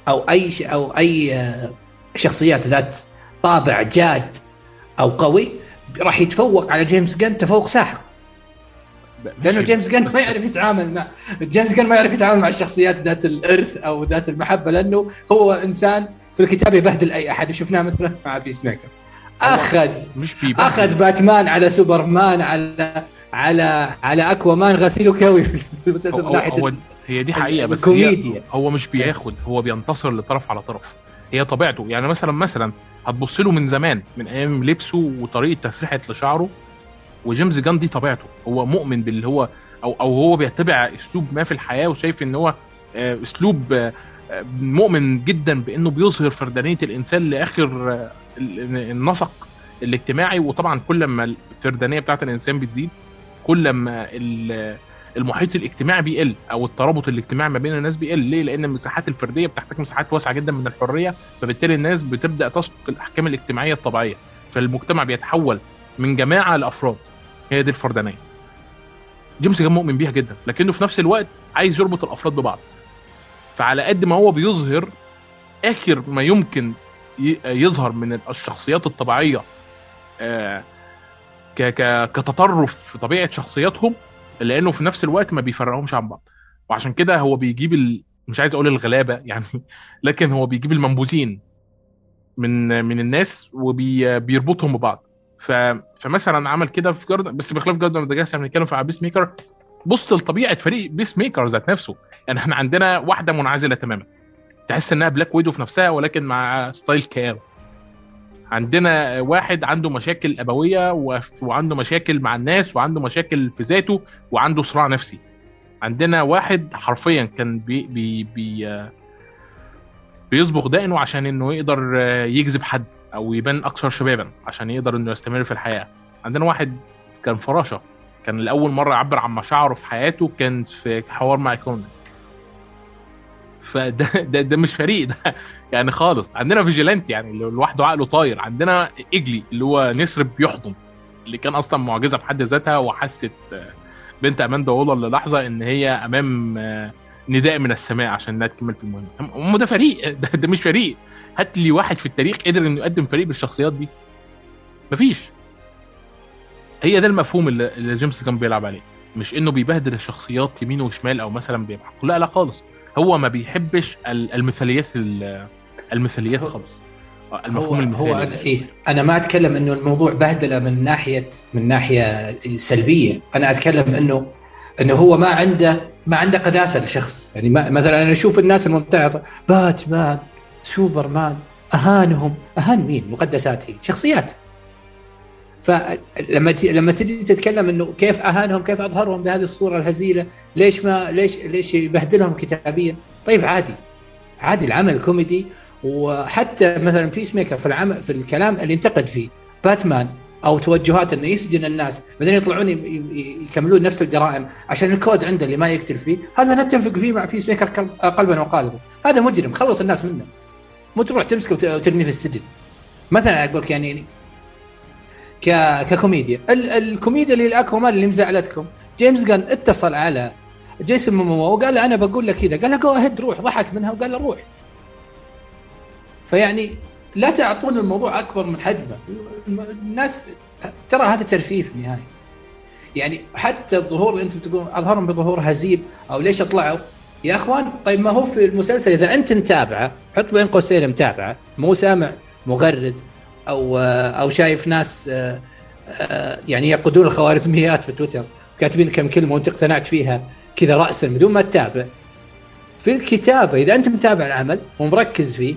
أو أي أو أي شخصيات ذات طابع جاد أو قوي راح يتفوق على جيمس جن تفوق ساحق. لأنه جيمس جن ما يعرف يتعامل مع جيمس جن ما يعرف يتعامل مع الشخصيات ذات الإرث أو ذات المحبة لأنه هو إنسان في الكتابة يبهدل أي أحد. وشفناه مثلا مع بيس ميكر اخذ مش أخذ باتمان على سوبرمان على على على اكوا مان غسيل وكوي في المسلسل من ناحية هي دي حقيقة بس هي هو مش بياخد هو بينتصر لطرف على طرف. هي طبيعته يعني مثلا مثلا هتبص له من زمان من أيام لبسه وطريقة تسريحة لشعره وجيمس جان دي طبيعته. هو مؤمن باللي هو أو أو هو بيتبع أسلوب ما في الحياة وشايف إن هو أسلوب مؤمن جدا بإنه بيظهر فردانية الإنسان لآخر النسق الاجتماعي. وطبعا كل ما الفردانية بتاعت الإنسان بتزيد كل ما المحيط الاجتماعي بيقل أو الترابط الاجتماعي ما بين الناس بيقل. ليه؟ لأن المساحات الفردية بتحتاج مساحات واسعة جدا من الحرية فبالتالي الناس بتبدأ تسلك الأحكام الاجتماعية الطبيعية. فالمجتمع بيتحول من جماعة لأفراد. هي دي الفردانية. جيمس كان مؤمن بيها جدا لكنه في نفس الوقت عايز يربط الأفراد ببعض. فعلى قد ما هو بيظهر آخر ما يمكن يظهر من الشخصيات الطبيعية كتطرف في طبيعة شخصياتهم لأنه في نفس الوقت ما بيفرقهمش عن بعض. وعشان كده هو بيجيب ال... مش عايز أقول الغلابة يعني لكن هو بيجيب المنبوذين من من الناس وبيربطهم ببعض. ف... فمثلا عمل كده في جاردن بس بخلاف جاردن مدجاس إحنا بنتكلم في بيس ميكر. بص لطبيعة فريق بيس ميكر ذات نفسه يعني إحنا عندنا واحدة منعزلة تماما. تحس إنها بلاك ويدو في نفسها ولكن مع ستايل كاو عندنا واحد عنده مشاكل أبوية و... وعنده مشاكل مع الناس وعنده مشاكل في ذاته وعنده صراع نفسي. عندنا واحد حرفيا كان بي بي بي بيصبغ دقنه عشان إنه يقدر يجذب حد. أو يبان أكثر شبابا عشان يقدر إنه يستمر في الحياة. عندنا واحد كان فراشة. كان لاول مرة يعبر عن مشاعره في حياته كان في حوار مع إيكونوموس فده ده, ده مش فريق ده يعني خالص. عندنا فيجيلانت يعني اللي لوحده عقله طاير. عندنا إيجلي اللي هو نسر بيحضن اللي كان أصلا معجزة بحد ذاتها وحست بنت أماندا وولر للحظة إن هي أمام نداء من السماء عشان إنها تكمل في المهمة. هم ده فريق ده, ده مش فريق. هات لي واحد في التاريخ قدر إنه يقدم فريق بالشخصيات دي. مفيش. هي ده المفهوم اللي, اللي جيمس كان بيلعب عليه. مش إنه بيبهدل الشخصيات يمين وشمال أو مثلا بيبقى لا لا خالص. هو ما بيحبش المثاليات المثاليات خالص. المفهوم هو المثالي. هو أنا, إيه؟ أنا ما أتكلم إنه الموضوع بهدلة من ناحيه من ناحية سلبية. أنا أتكلم انه إنه هو ما عنده ما عنده قداسة لشخص. يعني ما مثلا أنا أشوف الناس الممتعضه باتمان. سوبرمان أهانهم أهان مين؟ مقدسات هي شخصيات فلما لما تجي تتكلم إنه كيف أهانهم كيف أظهرهم بهذه الصورة الهزيلة ليش ما ليش ليش يبهدلهم كتابيا؟ طيب عادي عادي العمل كوميدي وحتى مثلا بيس ميكر في العمل في الكلام اللي انتقد فيه باتمان أو توجهات إنه يسجن الناس بعدين يطلعون يكملون نفس الجرائم عشان الكود عنده اللي ما يقتل فيه هذا نتفق فيه مع بيس ميكر قلبا وقالبا. هذا مجرم خلص الناس منه. مو تروح تمسكه وترميه في السجن. مثلا أقول لك يعني ك... ككوميديا. ال... الكوميديا اللي الاكوامان اللي مزعلتكم. جيمس جان اتصل على جيسون مومو وقال له أنا بقول لك كذا. قال له جو اهيد روح. ضحك منها وقال له روح. فيعني لا تعطون الموضوع أكبر من حجمه. الناس ترى هذا ترفيه في النهايه يعني حتى الظهور اللي أنتم تقولون أظهرهم بظهور هزيل أو ليش طلعوا؟ يا أخوان طيب ما هو في المسلسل إذا أنت متابعة حط بين قوسين متابعة مو سامع مغرد أو أو شايف ناس يعني يقودون الخوارزميات في تويتر كاتبين كم كلمة وأنت اقتنعت فيها كذا راسا بدون ما تتابع. في الكتابة إذا أنت متابع العمل ومركز فيه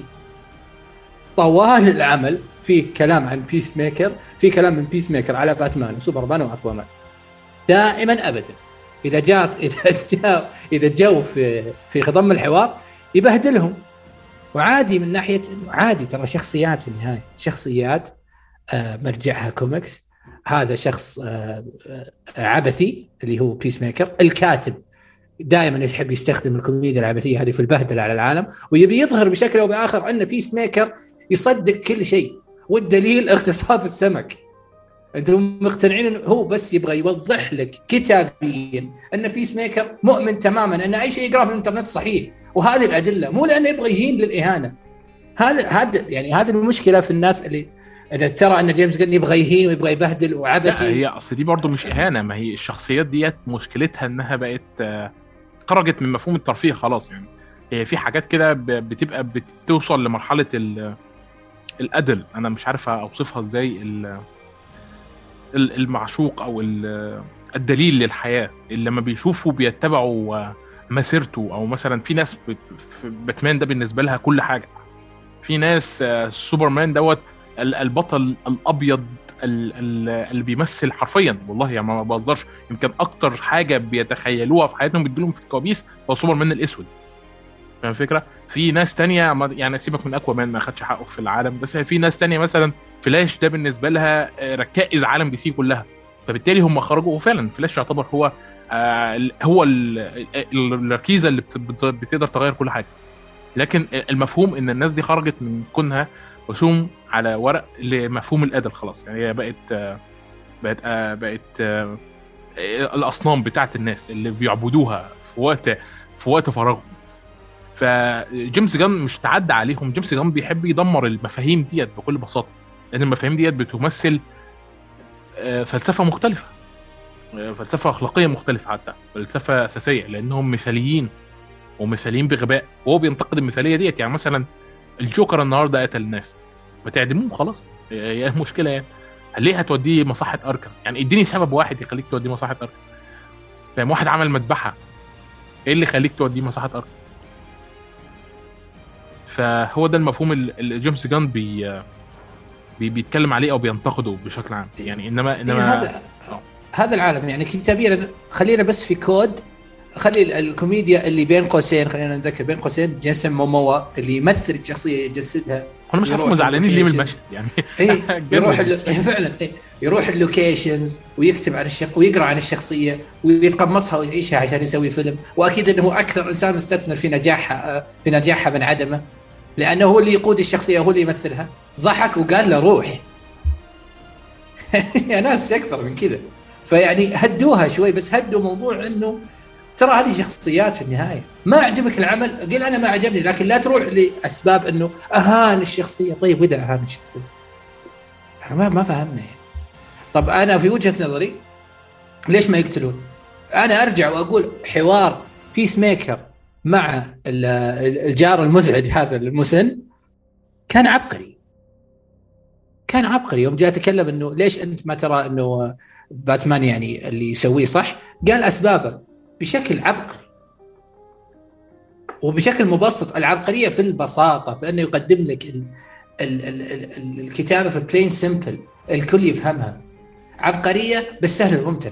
طوال العمل في كلام عن بيس ميكر في كلام من بيس ميكر على باتمان وسوبرمان وأكوامان. دائما ابدا. إذا جاء إذا جاء إذا جو في في خضم الحوار يبهدلهم. وعادي من ناحيه عادي ترى شخصيات في النهاية. شخصيات آه مرجعها كوميكس. هذا شخص آه عبثي اللي هو بيس ميكر الكاتب. دائما يحب يستخدم الكوميديا العبثية هذه في البهدلة على العالم ويبي يظهر بشكل أو بآخر أن بيس ميكر يصدق كل شيء. والدليل اغتصاب السمك. أنتم مقتنعين إنه هو بس يبغى يوضح لك كتابيا أن بيس ميكر مؤمن تماما أن أي شيء يقرأه في الإنترنت صحيح. وهذه الأدلة مو لأنه يبغى يهين للإهانة. هذا هذا يعني هذه المشكلة في الناس اللي إذا ترى أن جيمس جن يبغى يهين ويبغى يبهدل وعبثي. هي أصل دي برضه مش إهانة ما هي الشخصيات ديت مشكلتها إنها بقت آه، خرجت من مفهوم الترفيه خلاص. يعني هي في حاجات كده بتبقى بتوصل لمرحلة الأدل. أنا مش عارف أوصفها إزاي المعشوق أو الدليل للحياة اللي لما بيشوفوا بيتبعوا مسيرته أو مثلا في ناس باتمان ده بالنسبة لها كل حاجة في ناس آه، سوبرمان دوت البطل الأبيض اللي بيمثل حرفيا والله يعني ما بهزرش يمكن أكتر حاجة بيتخيلوها في حياتهم بتجيلهم في الكوابيس هو سوبرمان الأسود فاهم الفكرة؟ في ناس تانية يعني سيبك من اكوا مان ما خدش حقه في العالم بس في ناس تانية مثلا فلاش ده بالنسبة لها آه، ركائز عالم دي سي كلها. فبالتالي هم خرجوا وفعلا فلاش يعتبر هو آه هو الركيزة اللي بتقدر تغير كل حاجة. لكن المفهوم إن الناس دي خرجت من كونها رسوم على ورق لمفهوم الأدب خلاص. يعني هي بقت آه بقت آه بقت آه الأصنام بتاعت الناس اللي بيعبدوها في وقت في وقت فراغهم. فجيمس جان مش تعدى عليهم. جيمس جان بيحب يدمر المفاهيم ديت بكل بساطة. لأن المفاهيم ديت بتمثل آه، فلسفة مختلفة. آه، فلسفة أخلاقية مختلفة حتى فلسفة أساسية لأنهم مثاليين ومثاليين بغباء. وهو بينتقد المثالية ديت يعني مثلا الجوكر النهارده قتل الناس ما تعدموه خلاص هي المشكلة يعني؟ ليه هتوديه مصحة اركا يعني إديني سبب واحد يخليك توديه مصحة اركا فاهم؟ واحد عمل مذبحة إيه اللي يخليك توديه مصحة اركا فهو ده المفهوم اللي جيمس جان بي بيتكلم عليه أو بينتقده بشكل عام. يعني انما انما إيه هذا أوه. هذا العالم. يعني كتابيا خلينا بس في quote. خلي الكوميديا اللي بين قوسين خلينا نذكر بين قوسين جيسون موموا اللي يمثل الشخصيه يجسدها أنا مش عارف زعلانين ليه من المشهد يعني. اي يروح فعلا إيه. يروح ال locations ويكتب عن الشخ ويقرأ عن الشخصية ويتقمصها ويعيشها عشان يسوي فيلم. وأكيد إنه أكثر إنسان مستثمر في نجاحها في نجاحها من عدمه لأنه هو اللي يقود الشخصية هو اللي يمثلها. ضحك وقال له روح. يا ناس أكثر من كذا؟ فيعني هدوها شوي بس هدوا موضوع إنه ترى هذه شخصيات في النهاية. ما عجبك العمل؟ قل أنا ما عجبني لكن لا تروح لأسباب إنه أهان الشخصية. طيب وإذا أهان الشخصية؟ ما ما فهمنا. يعني. طب أنا في وجهة نظري ليش ما يقتلون؟ أنا أرجع وأقول حوار بيس ميكر مع الجار المزعج هذا المسن كان عبقري. كان عبقري. يوم جاء تكلم إنه ليش أنت ما ترى إنه باتمان يعني اللي يسويه صح؟ قال أسبابه بشكل عبقري. وبشكل مبسط العبقرية في البساطة في أنه يقدم لك ال ال ال ال الكتابة في plain simple الكل يفهمها. عبقرية بس سهل الممتنع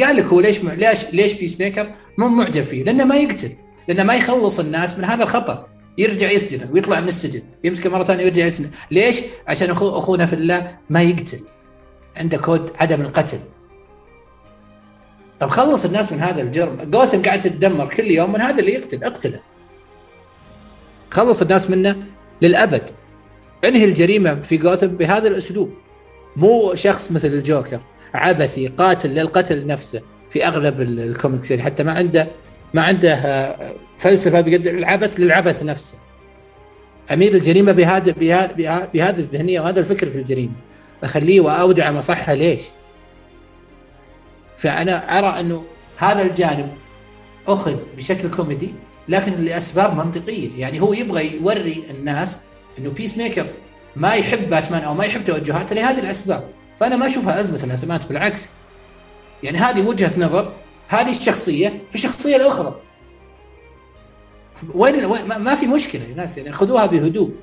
قال لك هو ليش ليش ليش بيس ميكر مو معجب فيه لأنه ما يقتل لأنه ما يخلص الناس من هذا الخطر. يرجع يسجن ويطلع من السجن يمسكه مرة ثانية ويرجع يسجن. ليش؟ عشان أخو أخونا في الله ما يقتل. عنده كود عدم القتل. طب خلص الناس من هذا الجرم. جوثم قاعد تتدمر كل يوم من هذا اللي يقتل؟ اقتله. خلص الناس منه للأبد. انهي الجريمة في جوثم بهذا الأسلوب. مو شخص مثل الجوكر عبثي قاتل للقتل نفسه في أغلب الكوميكس يعني حتى ما عنده ما عنده آه، فلسفة بقد العبث للعبث نفسه. أمير الجريمة بهذا بهذه الذهنية وهذا الفكر في الجريمة أخليه وأودعه مصحة ليش؟ فأنا أرى أنه هذا الجانب أخذ بشكل كوميدي لكن لأسباب منطقية. يعني هو يبغى يوري الناس أنه بيس ميكر ما يحب باتمان أو ما يحب توجهاته لهذه الأسباب. فأنا ما أشوفها أزمة الأزمات بالعكس. يعني هذه وجهة نظر هذه الشخصية في الشخصيه الأخرى. وين ما في مشكلة يا ناس يعني خذوها بهدوء.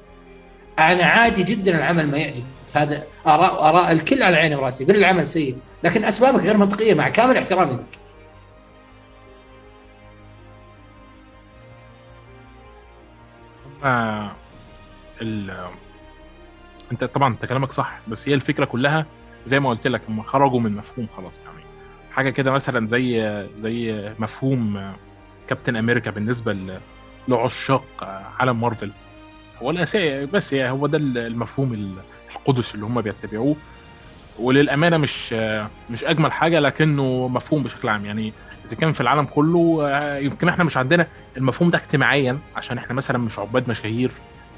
أنا عادي جدا العمل ما يعجب. هذا آراء آراء الكل على عيني وراسي قل العمل سيء. لكن أسبابك غير منطقية مع كامل احترامي. لك ال... أنت طبعا أنت كلامك صح بس هي الفكرة كلها زي ما قلت لك هم خرجوا من مفهوم خلاص يعني حاجة كده مثلا زي زي مفهوم كابتن أمريكا بالنسبة لعشاق عالم مارفل. هو الاساسي بس يعني هو ده المفهوم القدس اللي هم بيتبعوه. وللأمانة مش مش أجمل حاجة لكنه مفهوم بشكل عام. يعني إذا كان في العالم كله يمكن إحنا مش عندنا المفهوم ده اجتماعيا عشان إحنا مثلا مش عباد مشاهير.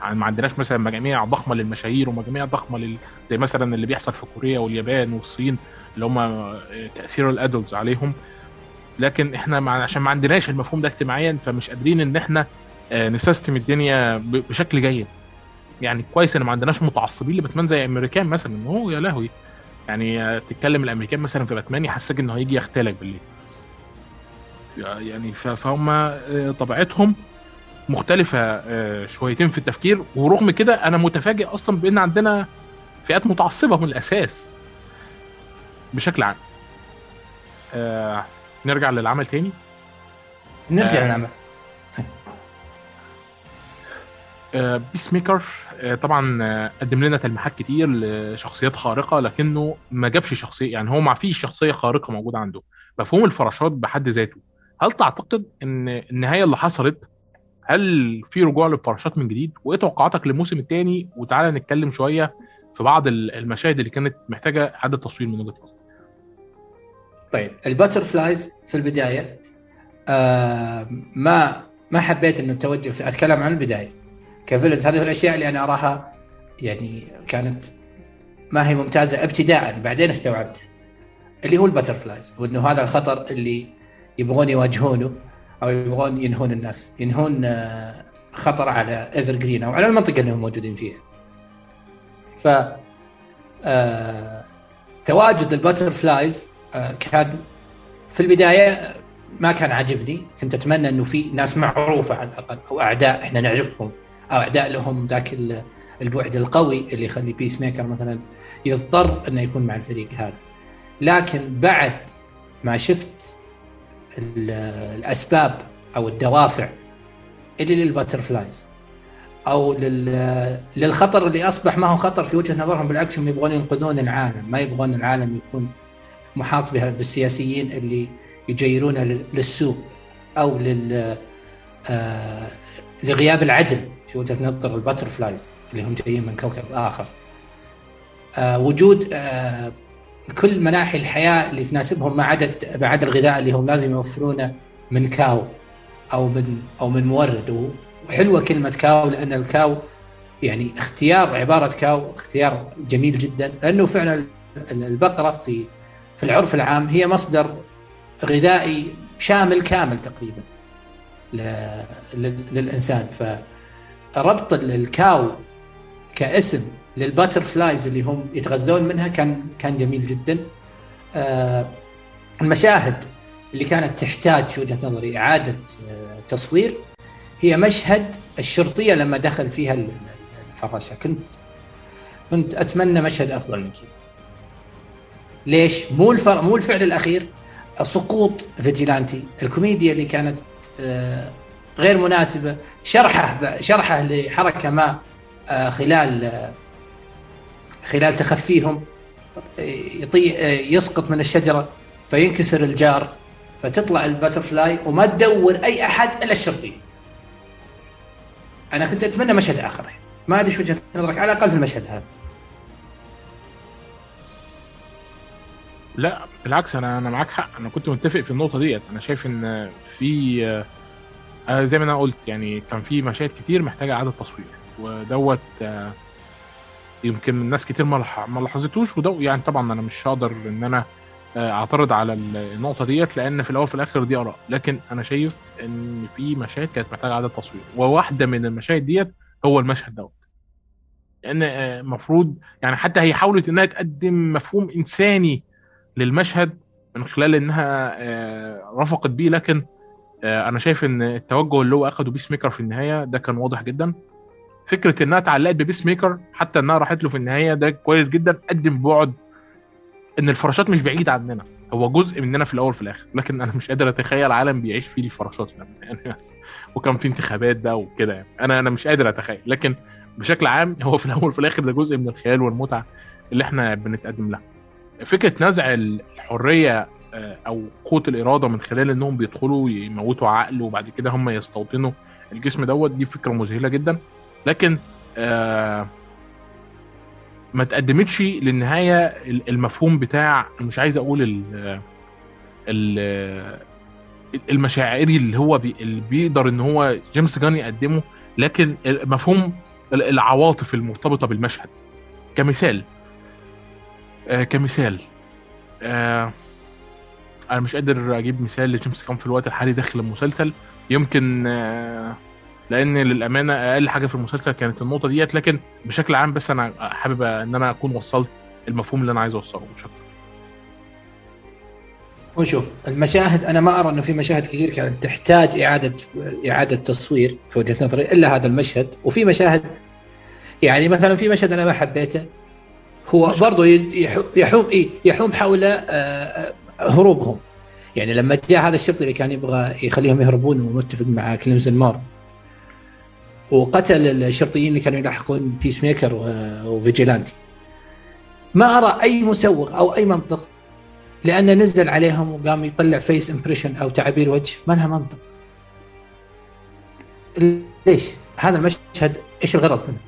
ما عندناش مثلا مجاميع ضخمة للمشاهير ومجاميع ضخمة لل... زي مثلا اللي بيحصل في كوريا واليابان والصين اللي هم تأثير الأدلتس عليهم. لكن إحنا مع... عشان ما عندناش المفهوم ده اجتماعيا فمش قادرين إن إحنا نسيستم الدنيا. بشكل جيد. يعني كويس إن ما عندناش متعصبين لباتمان زي أمريكان مثلا. هو يا لهوي. يعني تتكلم الأمريكان مثلا في باتمان يحسسك إنه هيجي يغتالك بالليل. يعني فهم طبيعتهم مختلفة شويتين في التفكير. ورغم كده أنا متفاجئ أصلا بأن عندنا فئات متعصبة من الأساس بشكل عام. آه نرجع للعمل تاني. نرجع آه للعمل. آه بيس ميكر آه طبعا قدم لنا تلميحات كتير لشخصيات خارقة لكنه ما جابش شخصية يعني هو ما فيش شخصية خارقة موجودة عنده. مفهوم الفراشات بحد ذاته. هل تعتقد إن النهاية اللي حصلت هل في رجوع للفراشات من جديد؟ وإيه توقعاتك للموسم الثاني وتعالى نتكلم شوية في بعض المشاهد اللي كانت محتاجة اعاده تصوير من وجهة نظرك. طيب ال butterflies في البداية آه ما ما حبيت إنه التوجه في أتكلم عن البداية. ك villains هذه الأشياء اللي أنا أراها يعني كانت ما هي ممتازة ابتداء بعدين استوعبت. اللي هو ال butterflies وإنه هذا الخطر اللي يبغون يواجهونه. أو يبغون ينهون الناس ينهون خطر على ايفر جرين أو على المنطقة اللي هم موجودين فيها. ف تواجد ال butterflies كان في البداية ما كان عاجبني. كنت أتمنى إنه في ناس معروفة على الأقل أو أعداء إحنا نعرفهم أو أعداء لهم ذاك البعد القوي اللي يخلي بيس ميكر مثلا يضطر إنه يكون مع الفريق هذا. لكن بعد ما شفت الأسباب أو الدوافع اللي لل butterflies أو للخطر اللي أصبح ما هو خطر في وجهة نظرهم بالعكس هم يبغون ينقذون العالم ما يبغون العالم يكون محاط بها بالسياسيين اللي يجيرونه للسوء أو لل آه لغياب العدل في وجهة نظر ال butterflies اللي هم جايين من كوكب آخر. آه وجود آه كل مناحي الحياة اللي تناسبهم ما عدا ما عدا الغذاء اللي هم لازم يوفرونه من cow أو من أو من مورد. وحلوة كلمة cow لأن ال cow يعني اختيار عبارة cow اختيار جميل جدا. لأنه فعلا البقرة في في العرف العام هي مصدر غذائي شامل كامل تقريبا للإنسان. فربط الكاو كاسم للباتر فلايز اللي هم يتغذون منها كان كان جميل جدا. آه المشاهد اللي كانت تحتاج في وجهة نظري إعادة آه تصوير هي مشهد الشرطية لما دخل فيها الفراشة. كنت كنت أتمنى مشهد أفضل من كذا. ليش؟ مو الفر... مو الفعل الأخير سقوط فيجيلانتي. الكوميديا اللي كانت آه غير مناسبة شرحه شرحه لحركة ما خلال خلال تخفيهم يطي يسقط من الشجرة فينكسر الجار فتطلع ال butterfly وما تدور أي أحد إلا الشرطي. أنا كنت أتمنى مشهد آخر. ما أدري وجهة نظرك. على الأقل في المشهد هذا. لا بالعكس أنا أنا معاك حق. أنا كنت متفق في النقطة ديت. أنا شايف إن في آه زي ما أنا قلت يعني كان في مشاهد كتير محتاجة إعادة تصوير. ودوت آه يمكن الناس كتير ما لاحظتوش وده يعني طبعا أنا مش هقدر إن أنا أعترض على النقطة ديت لأن في الأول وفي الآخر دي آراء. لكن أنا شايف إن في مشاهد كانت محتاجة إعادة تصوير وواحدة من المشاهد ديت هو المشهد دوت. لأن المفروض يعني حتى هي حاولت إنها تقدم مفهوم إنساني للمشهد من خلال إنها رفقت بيه لكن أنا شايف إن التوجه اللي هو أخده بيس ميكر في النهاية ده كان واضح جدا. فكرة إنها اتعلقت ببيس ميكر حتى إنها راحت له في النهاية ده كويس جدا قدم بعد إن الفراشات مش بعيد عننا. هو جزء مننا في الأول وفي الآخر لكن أنا مش قادر أتخيل عالم بيعيش فيه الفراشات يعني وكان في انتخابات بقى وكده يعني. أنا أنا مش قادر أتخيل لكن بشكل عام هو في الأول وفي الآخر ده جزء من الخيال والمتعة اللي إحنا بنتقدم لها. فكرة نزع الحرية أو قوة الإرادة من خلال إنهم بيدخلوا يموتوا عقل وبعد كده هم يستوطنوا الجسم دوت دي فكرة مذهلة جدا. لكن آه ما تقدمتش للنهاية المفهوم بتاع مش عايز أقول ال ال المشاعري اللي هو بي اللي بيقدر إن هو جيمس جان يقدمه لكن مفهوم العواطف المرتبطة بالمشهد. كمثال آه كمثال آه أنا مش قادر أجيب مثال لجيمس جان في الوقت الحالي داخل المسلسل. يمكن آه لأن للامانه أقل حاجة في المسلسل كانت النقطه ديت لكن بشكل عام بس أنا حابب ان أنا اكون وصلت المفهوم اللي أنا عايز اوصله. مش أكتر ونشوف. المشاهد أنا ما أرى إنه في مشاهد كثير كانت تحتاج إعادة إعادة تصوير في وجهة نظري إلا هذا المشهد. وفي مشاهد يعني مثلا في مشهد أنا ما حبيته هو برضه يحوم إيه يحوم حول هروبهم. يعني لما جاء هذا الشرطي اللي كان يبغى يخليهم يهربون ومتفق مع كليمزن مار وقتل الشرطيين اللي كانوا يلاحقون بيس ميكر وفيجيلانتي ما أرى أي مسوغ أو أي منطق لأنه نزل عليهم وقام يطلع face expression أو تعابير وجه ما لها منطق ليش؟ هذا المشهد إيش الغرض منه؟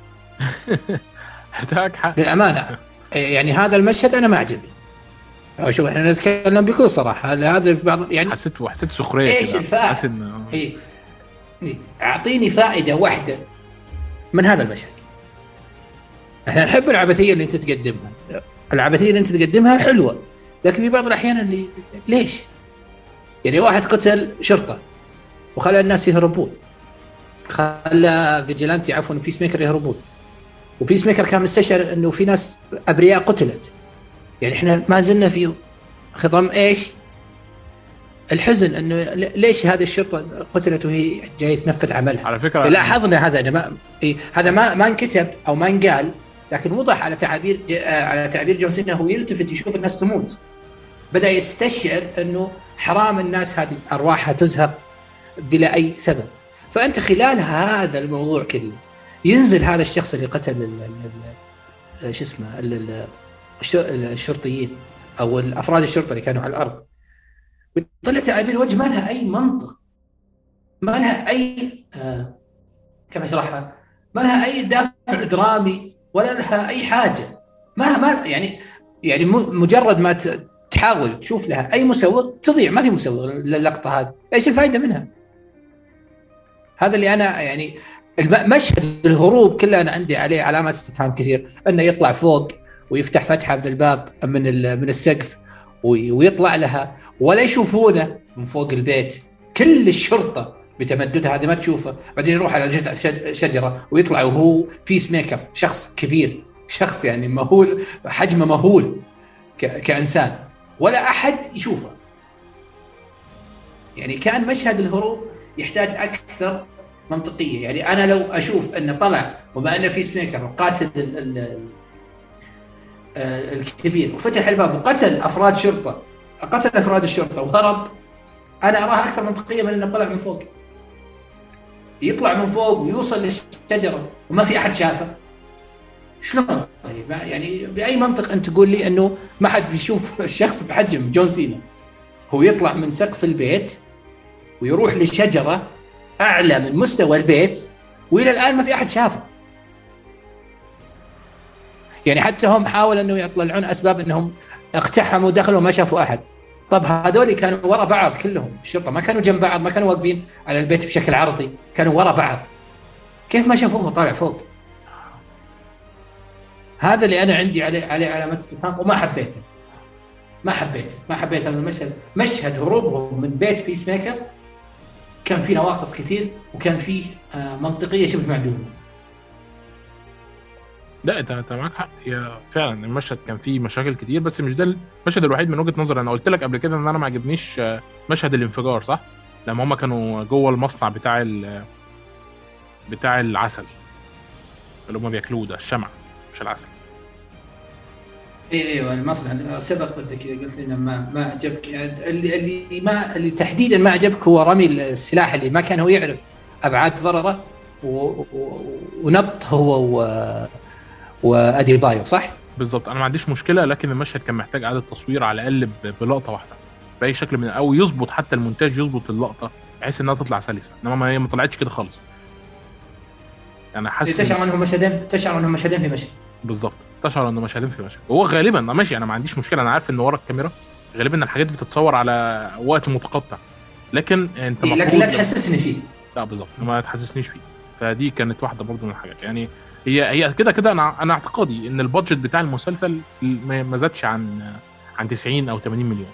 حق للأمانة يعني هذا المشهد أنا ما عجبني شوف إحنا نتكلم بكل صراحة هذا في بعض يعني حسيت حسيت سخريه إيش الفائده؟ إيه. اعطيني فائدة واحدة. من هذا المشهد؟ إحنا نحب العبثية اللي أنت تقدمها. العبثية اللي أنت تقدمها حلوة لكن في بعض الأحيان اللي ليش؟ يعني واحد قتل شرطة وخلى الناس يهربون. خلى فيجيلانتي عفوا بيس ميكر يهربون. وبيس ميكر كان مستشعر إنه في ناس أبرياء قتلت. يعني إحنا ما زلنا في خضم إيش؟ الحزن إنه ليش هذه الشرطة قتلت وهي جاية تنفذ عملها؟ على فكرة لاحظنا هذا ما هذا ما ما انكتب أو ما انقال لكن وضح على تعابير على تعبير جون سينا هو يلتفت يشوف الناس تموت. بدأ يستشعر إنه حرام الناس هذه أرواحها تزهق بلا أي سبب. فأنت خلال هذا الموضوع كله ينزل هذا الشخص اللي قتل شو اسمه الشرطيين أو الأفراد الشرطة اللي كانوا على الأرض. ويطلع تعابير وجه ما لها أي منطق ما لها أي آه كيف أشرحها؟ ما لها أي دافع درامي ولا لها أي حاجة. ما ما يعني يعني مجرد ما تحاول تشوف لها أي مسوغ تضيع ما في مسوغ للقطة هذه. إيش الفائده منها؟ هذا اللي أنا يعني مشهد الهروب كله أنا عندي عليه علامات استفهام كثير. أنه يطلع فوق ويفتح فتحه من الباب من من السقف. ويطلع لها ولا يشوفونه من فوق البيت. كل الشرطة بتمددها هذه ما تشوفه. بعدين يروح على جذع شجرة ويطلع وهو بيس ميكر شخص كبير شخص يعني مهول حجمه مهول كإنسان. ولا أحد يشوفه. يعني كان مشهد الهروب يحتاج أكثر منطقية. يعني أنا لو أشوف أنه طلع وما أنه Peacemaker وقاتل الكبير. وفتح الباب وقتل أفراد شرطة. قتل أفراد الشرطة. وهرب. أنا اراها أكثر منطقية من أنه طلع من فوق. يطلع من فوق ويوصل للشجرة. وما في أحد شافه. شلون؟ طيب يعني بأي منطق أنت تقول لي أنه ما حد بيشوف الشخص بحجم جون سينا؟ هو يطلع من سقف البيت ويروح للشجرة أعلى من مستوى البيت وإلى الآن ما في أحد شافه. يعني حتى هم حاولوا أنه يطلعون أسباب أنهم اقتحموا دخلوا ما شافوا أحد. طب هذول كانوا ورا بعض كلهم الشرطة ما كانوا جنب بعض ما كانوا واقفين على البيت بشكل عرضي كانوا ورا بعض. كيف ما شافوه طالع فوق؟ هذا اللي أنا عندي عليه عليه علامات استفهام وما حبيته. ما حبيته ما حبيت هذا المشهد مشهد هروبهم من بيت بيس ميكر كان فيه نواقص كثير وكان فيه منطقية شبه معدومة. لا انت انت معاك حق. يا فعلا المشهد كان فيه مشاكل كتير بس مش ده المشهد الوحيد من وجهة نظري. أنا قلت لك قبل كده إن أنا ما عجبنيش مشهد الانفجار صح؟ لما هم كانوا جوه المصنع بتاع بتاع العسل. اللي هم بياكلوه ده الشمع مش العسل. اي أيوه المصنع سبق بدك قلت لنا ما ما عجبك اللي اللي ما اللي تحديدا ما عجبك هو رمي السلاح اللي ما كان هو يعرف أبعاد ضرره ونط هو و وأدي بايو صح؟ بالظبط. أنا ما عنديش مشكلة لكن المشهد كان محتاج إعادة تصوير على الأقل بلقطة واحدة بأي شكل من أو يظبط حتى المونتاج يظبط اللقطة بحيث إنها تطلع سلسة. إنما هي ما طلعتش كده خالص. أنا حاسس تشعر إنهم مشهدين؟ تشعر إنهم مشهدين في مشهد. بالظبط. تشعر انه مشهدين في مشهد. هو غالبا ماشي أنا ما عنديش مشكلة. أنا عارف إن ورا الكاميرا غالبا الحاجات بتتصور على وقت متقطع. لكن أنت إيه لكن لا تحسسني فيه. لا بالظبط. ما تحسسنيش فيه. فدي كانت واحدة برضو من الحاجات. يعني هي هي كده كده أنا أنا اعتقادي إن البادجت بتاع المسلسل ما زادش عن عن 90 أو 80 مليون.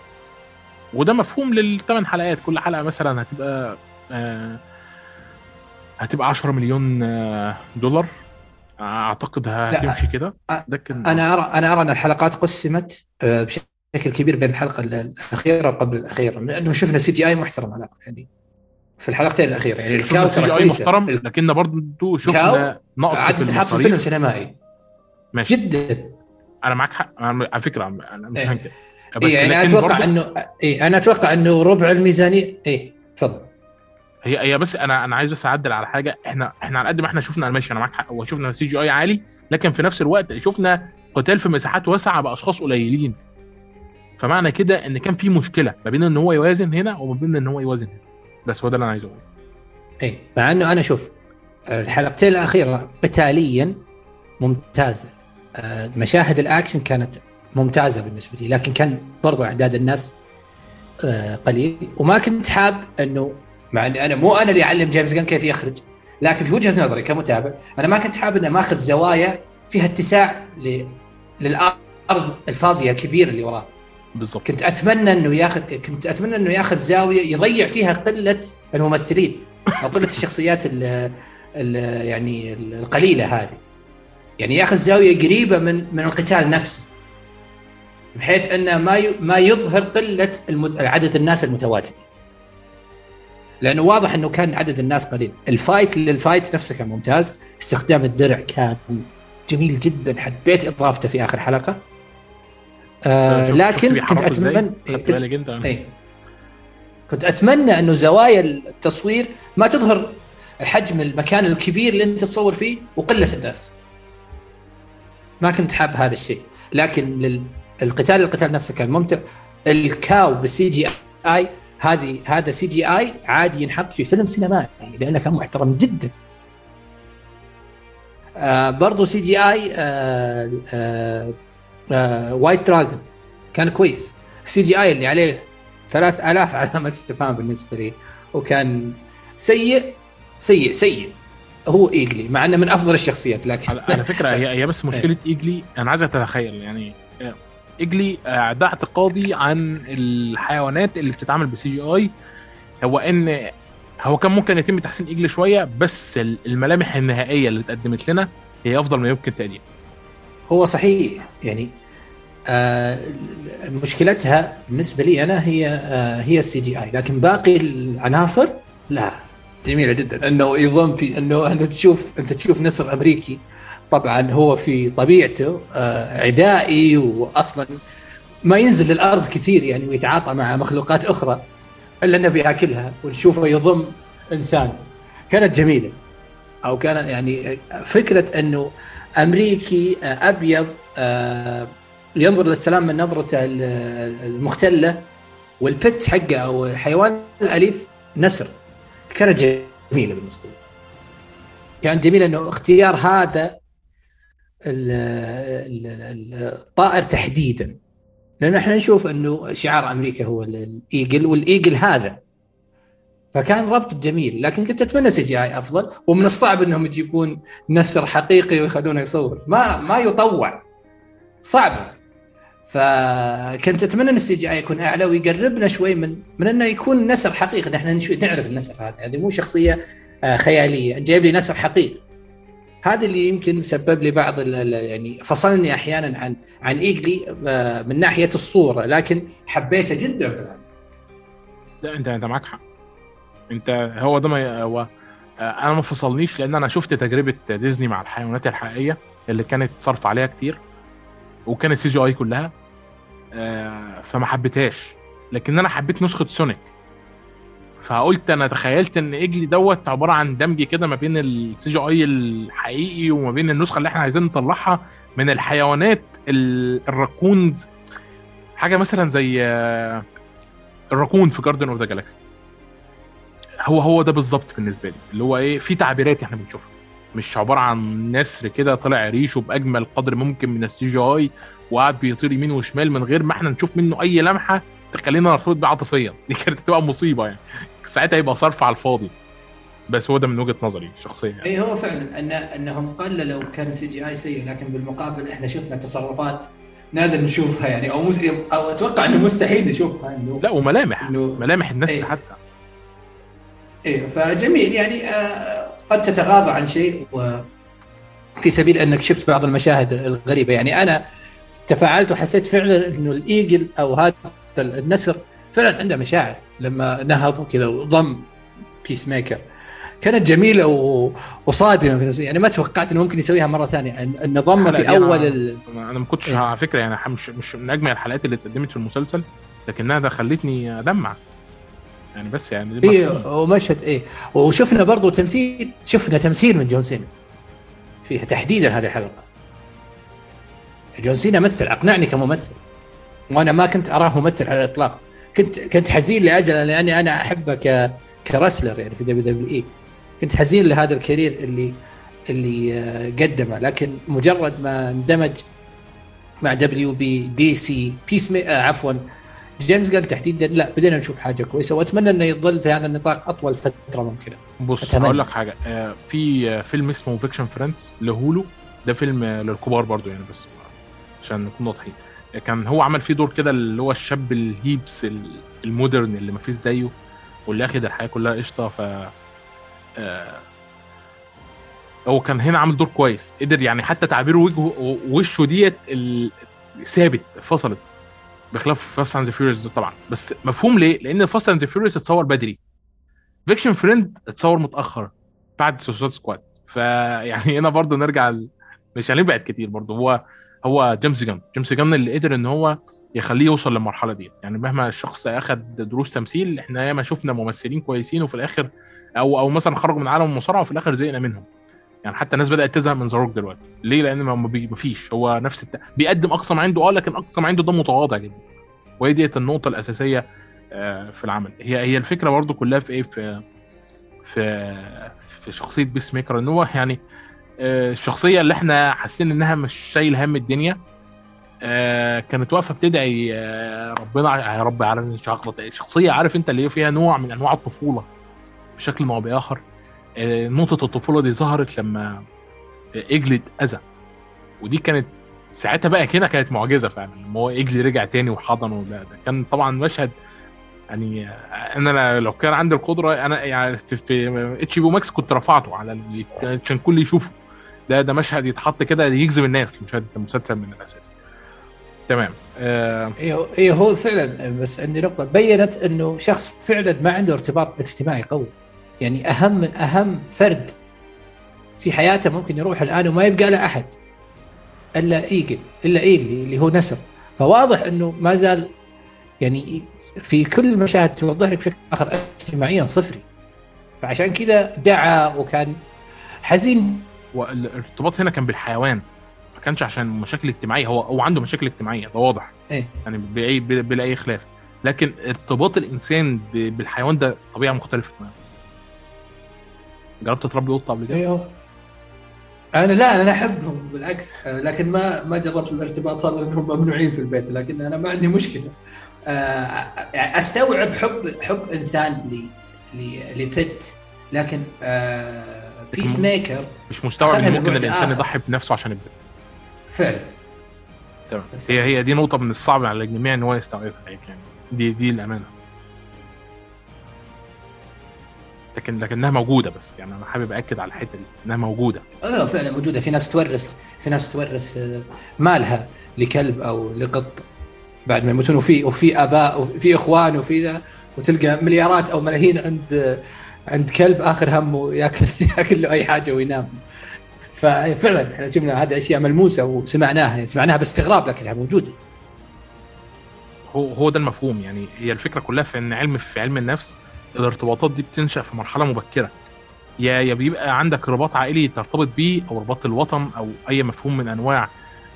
وده مفهوم للثمان حلقات. كل حلقة مثلا هتبقى آه هتبقى 10 مليون آه دولار. أعتقد هتمشي كده. لكن أنا أرى أنا أرى أن الحلقات قسمت آه بشكل كبير بين الحلقة الأخيرة وقبل الأخيرة. لأنه شفنا CGI محترم على يعني في الحلقتين الأخيرة. يعني ال cow ترى محترم لكن برضه شفنا نقص عادي تنحط في فيلم سينمائي. ماشي. جدا. أنا معك حق. على فكرة أنا مش إيه. هنكر. إيه أنا أتوقع. انه اي أنا أتوقع إنه ربع الميزانيه اي تفضل. هي هي بس أنا أنا عايز بس أعدل على حاجة. إحنا إحنا على قد ما إحنا شفنا ماشي أنا معاك حق. وشفنا CGI عالي لكن في نفس الوقت شفنا قتال في مساحات واسعة باشخاص قليلين. فمعنى كده إن كان في مشكلة ما بين إن هو يوازن هنا وما بين إن هو يوازن هنا. بس هو ده اللي أنا عايز اقوله إيه مع إنه أنا شوف الحلقتين الأخيرة قتاليا ممتازة. آه، مشاهد الأكشن كانت ممتازة بالنسبة لي لكن كان برضو أعداد الناس آه، قليل. وما كنت حاب إنه مع إني أنا مو أنا اللي اعلم جيمس جان كيف يخرج لكن في وجهة نظري كمتابع أنا ما كنت حاب اني ماخذ زوايا فيها اتساع للأرض الفاضية الكبيرة اللي وراه. بالضبط. كنت أتمنى إنه ياخذ كنت أتمنى إنه ياخذ زاوية يضيع فيها قلة الممثلين أو قلة الشخصيات ال يعني القليلة هذه. يعني ياخذ زاوية قريبة من من القتال نفسه بحيث إنه ما ما يظهر قلة عدد الناس المتواجدين لأنه واضح إنه كان عدد الناس قليل. ال fight لل fight نفسه كان ممتاز. استخدام الدرع كان جميل جدا. حبيت إضافته في آخر حلقة. آه لكن كنت اتمنى إيه. كنت أتمنى أنه زوايا التصوير ما تظهر حجم المكان الكبير اللي أنت تصور فيه وقلة الناس. ما كنت حاب هذا الشيء. لكن للقتال القتال نفسه كان ممتع. ال cow بال CGI هذه هذا CGI عادي ينحط في فيلم سينمائي لأنه كان محترم جدا. آه برضو CGI آه آه آه White Dragon كان كويس. CGI اللي عليه 3000 علامة استفهام بالنسبة لي وكان سيء سيء سيء. هو Eagly مع إنه من أفضل الشخصيات لكن على فكرة هي هي بس مشكلة Eagly أنا عايز أتخيل يعني Eagly آه، ده اعتقادي عن الحيوانات اللي بتتعامل ب CGI هو ان هو كان ممكن يتم تحسين Eagly شوية بس الملامح النهائية اللي اتقدمت لنا هي أفضل ما يمكن تقديمها هو صحيح يعني آه مشكلتها بالنسبة لي أنا هي آه هي السي جي آي. لكن باقي العناصر لا. جميلة جدا. أنه يضم في أنه أنت تشوف أنت تشوف نسر أمريكي طبعا هو في طبيعته آه عدائي واصلا ما ينزل للأرض كثير يعني ويتعاطى مع مخلوقات أخرى إلا أنه بيأكلها ونشوفه يضم إنسان. كانت جميلة. أو كان يعني فكرة أنه أمريكي آه، أبيض آه، ينظر للسلام من نظرته المختلة والبت حقه أو الحيوان الأليف نسر. كانت جميلة بالنسبة لي. كانت جميله إنه اختيار هذا الطائر تحديدا. لأن إحنا نشوف إنه شعار أمريكا هو الإيجل والإيجل هذا. فكان ربط جميل لكن كنت أتمنى CGI أفضل ومن الصعب إنهم يجيبون نسر حقيقي ويخلونه يصور. ما ما يطوع. صعبه فكنت أتمنى إن ال CGI يكون أعلى ويقربنا شوي من من إنه يكون نسر حقيقي. نحن نعرف النسر هذا. هذه مو شخصية آه، خيالية. جايب لي نسر حقيقي. هذا اللي يمكن سبب لي بعض يعني فصلني أحيانا عن عن Eagly آه، من ناحية الصورة. لكن حبيته جدا بالعمل. لا أنت أنت معك حق. انت هو ده ما هو آه، أنا ما فصلنيش لأن أنا شفت تجربة ديزني مع الحيوانات الحقيقية اللي كانت صرف عليها كتير وكانت CGI كلها آه، فما حبيتهاش. لكن أنا حبيت نسخة Sonic. فقلت أنا تخيلت إن Eagly دوت عبارة عن دمج كده ما بين ال CGI الحقيقي وما بين النسخة اللي إحنا عايزين نطلعها من الحيوانات الراكون حاجة مثلا زي آه، الراكون في Guardians of the Galaxy هو هو ده بالظبط بالنسبة لي. اللي هو إيه في تعبيرات إحنا بنشوفها. مش عبارة عن نسر كده طلع ريشه بأجمل قدر ممكن من ال CGI وقعد بيطير يمين وشمال من غير ما إحنا نشوف منه أي لمحة تخلينا نرتبط بيه عاطفيا. دي كانت تبقى مصيبة يعني. ساعتها يبقى صرف على الفاضي. بس هو ده من وجهة نظري شخصيا يعني. اي هو فعلا ان أنهم قللوا كان CGI سيء لكن بالمقابل إحنا شفنا تصرفات نادر نشوفها يعني أو مس... أو أتوقع إنه مستحيل نشوفها. إنه لا وملامح. إنه... ملامح الناس أيه. حتى. إيه فجميل. يعني آه قد تتغاضى عن شيء و في سبيل أنك شفت بعض المشاهد الغريبة. يعني أنا تفاعلت وحسيت فعلا إنه الإيجل أو هذا النسر فعلا عنده مشاعر. لما نهض وكذا وضم بيس ميكر كانت جميلة و... وصادمة في يعني ما توقعت إنه ممكن يسويها مرة ثانية. انه ضم في أول ال... أنا ما كنتش؟ على فكرة يعني مش مش من أجمل الحلقات اللي اتقدمت في المسلسل لكنها ده خلتني أدمع. يعني بس يعني إيه ومشهد إيه. وشفنا برضه تمثيل شفنا تمثيل من جون سينا. فيها تحديدا هذه الحلقة. جون سينا مثل أقنعني كممثل. وأنا ما كنت أراه ممثل على الإطلاق. كنت كنت حزين لاجله لأني أنا أحبه ك wrestler يعني في WWE. كنت حزين لهذا ال career اللي اللي آه، قدمه. لكن مجرد ما اندمج مع WB DC Peacema آه عفوا جيمس جان تحديدا لا بدينا نشوف حاجة كويسة وأتمنى إنه يظل في هذا النطاق أطول فترة ممكنة. بص أقول لك حاجة. آه في فيلم اسمه Vacation Friends ل Hulu. ده فيلم للكبار برضو يعني بس عشان نكون واضحين. كان هو عمل فيه دور كده اللي هو الشاب ال hippie ال modern اللي ما فيش زيه واللي اخد الحياة كلها قشطة. ف آه هو كان هنا عامل دور كويس. قدر يعني حتى تعبير وجهه وشه ديت ثابت فصلت. بخلاف Fast and Furious طبعا. بس مفهوم ليه؟ لأن Fast and Furious اتصور بدري. Vacation Friends اتصور متأخر بعد Suicide Squad فيعني هنا برضه نرجع ل... مش هنبعد كتير برضه هو هو جيمس جان جيمس جان اللي قدر إن هو يخليه يوصل للمرحلة دي. يعني مهما الشخص اخذ دروس تمثيل إحنا ياما شفنا ممثلين كويسين وفي الآخر أو أو مثلا خرجوا من عالم المصارعة وفي الآخر زهقنا منهم. يعني حتى الناس بدأت تزهق من ذا روك دلوقتي. ليه؟ لأن ما فيش. هو نفس الت... بيقدم أقصى ما عنده. آه لكن أقصى ما عنده ده متواضع جدا. وهي ديت النقطة الأساسية آه، في العمل. هي هي الفكرة برضو كلها في إيه؟ في في في شخصية Peacemaker إن هو يعني آه، الشخصية اللي إحنا حاسين إنها مش شايل هم الدنيا آه، كانت واقفة بتدعي ربنا يا رب على شخصيه عارف أنت اللي فيها نوع من أنواع الطفولة بشكل أو بآخر. نقطة الطفولة دي ظهرت لما اجلد اذى ودي كانت ساعتها بقى كده كانت معجزة فعلا لما هو إجلي رجع تاني وحضنه. ده, ده كان طبعا مشهد يعني أنا لو كان عندي القدرة أنا يعني في اتش بي ماكس كنت رفعته على عشان الكل يشوفه. ده ده مشهد يتحط كده يجذب الناس لمشاهده المسلسل من الأساس. تمام آه. إيه هو فعلا بس عندي نقطة بينت إنه شخص فعلا ما عنده ارتباط اجتماعي قوي. يعني أهم أهم فرد في حياته ممكن يروح الآن وما يبقى له أحد إلا إيجل إلا ايجلي اللي هو نسر. فواضح إنه ما زال يعني في كل المشاهد توضح لك بشكل آخر اجتماعيا صفري. فعشان كذا دعا وكان حزين. والارتباط هنا كان بالحيوان ما كانش عشان مشاكل اجتماعية هو هو عنده مشاكل اجتماعية ده واضح. إيه؟ يعني باي بلا أي خلاف. لكن ارتباط الإنسان بالحيوان ده طبيعة مختلفة تماما. جربت تربي قطة قبل كده؟ أيوه أنا لا أنا أحبهم بالعكس لكن ما ما جربت الارتباط هذا لأنهم ممنوعين في البيت لكن أنا ما عندي مشكلة. آه، أستوعب حب حب إنسان ل لبيت لكن Peace آه، maker مش مستوعب ان ممكن الإنسان يضحي بنفسه عشان البيت فعلا. تمام. هي هي دي نقطة من الصعب على الجميع إن هو يستوعبها يعني. دي دي الأمانة. لكن لكنها موجودة بس. يعني أنا حابب اكد على الحتة دي إنها موجودة. آه فعلا موجودة. في ناس ترفض في ناس ترفض آه، مالها لكلب أو لقط بعد ما يموتون وفي وفي آباء وفي إخوان وفي ذا وتلقى مليارات أو ملايين عند عند كلب آخر همه ياكل ياكل له أي حاجة وينام. ففعلا إحنا شفنا هذه أشياء ملموسة وسمعناها يعني سمعناها باستغراب لكنها موجودة. هو هو ده المفهوم. يعني هي الفكرة كلها في إن علم في علم النفس الارتباطات دي بتنشأ في مرحلة مبكرة. يا يا بيبقى عندك رباط عائلي ترتبط بيه أو رباط الوطن أو أي مفهوم من أنواع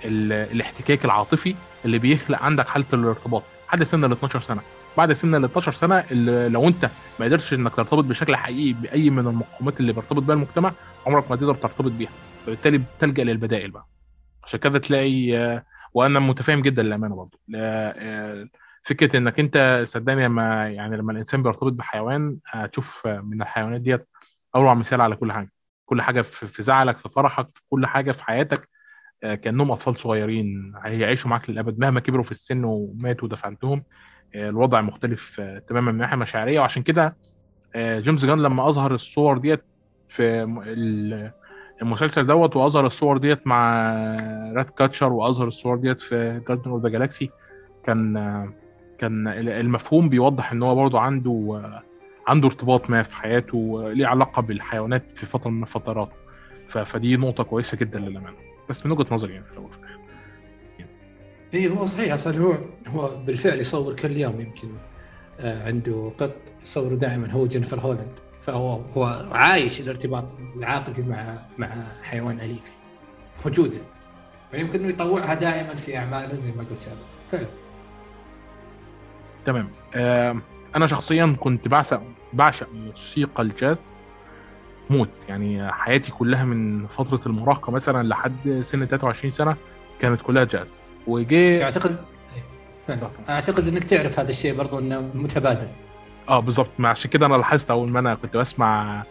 الاحتكاك العاطفي اللي بيخلق عندك حالة الارتباط. لحد سن ال 12 سنة. بعد سن ال 12 سنة اللي لو أنت ما قدرتش إنك ترتبط بشكل حقيقي بأي من المقومات اللي بيرتبط بيها المجتمع عمرك ما تقدر ترتبط بيها. فبالتالي بتلجأ للبدائل بقى. عشان كده تلاقي آه، وأنا متفاهم جدا للأمانة برضه. فكرة إنك أنت صدقني لما يعني لما الإنسان بيرتبط بحيوان هتشوف من الحيوانات ديت أروع مثال على كل حاجة. كل حاجة في زعلك في فرحك في كل حاجة في حياتك آه، كأنهم أطفال صغيرين هيعيشوا معاك للأبد. مهما كبروا في السن وماتوا ودفنتهم آه، الوضع مختلف آه، تماما من الناحية المشاعرية. وعشان كده جيمس جن لما أظهر الصور ديت في المسلسل دوت وأظهر الصور ديت مع Ratcatcher وأظهر الصور ديت في Guardians of the Galaxy كان كان ال- المفهوم بيوضح إن هو برضه عنده آه، عنده ارتباط ما في حياته ليه علاقة بالحيوانات في فترة من الفترات ف- فدي نقطة كويسة جدا للأمانة. بس من وجهة نظري يعني في الأول. اي هو صحيح أصلا هو هو بالفعل يصور كل يوم يمكن آه، عنده قط يصوره دائما هو جينيفر هولاند. فهو هو عايش الارتباط العاطفي مع مع حيوان أليف وجوده فيمكن إنه يطوعها دائما في أعماله زي ما قلت سابقا. فعلا. تمام. آه، أنا شخصيا كنت بعشق بعشق موسيقى الجاز موت. يعني حياتي كلها من فترة المراهقة مثلا لحد سن 23 سنة كانت كلها جاز. وجي اعتقد أعتقد إنك تعرف هذا الشيء برضو إنه متبادل. آه بالظبط عشان كده أنا لاحظت أول ما أنا كنت بسمع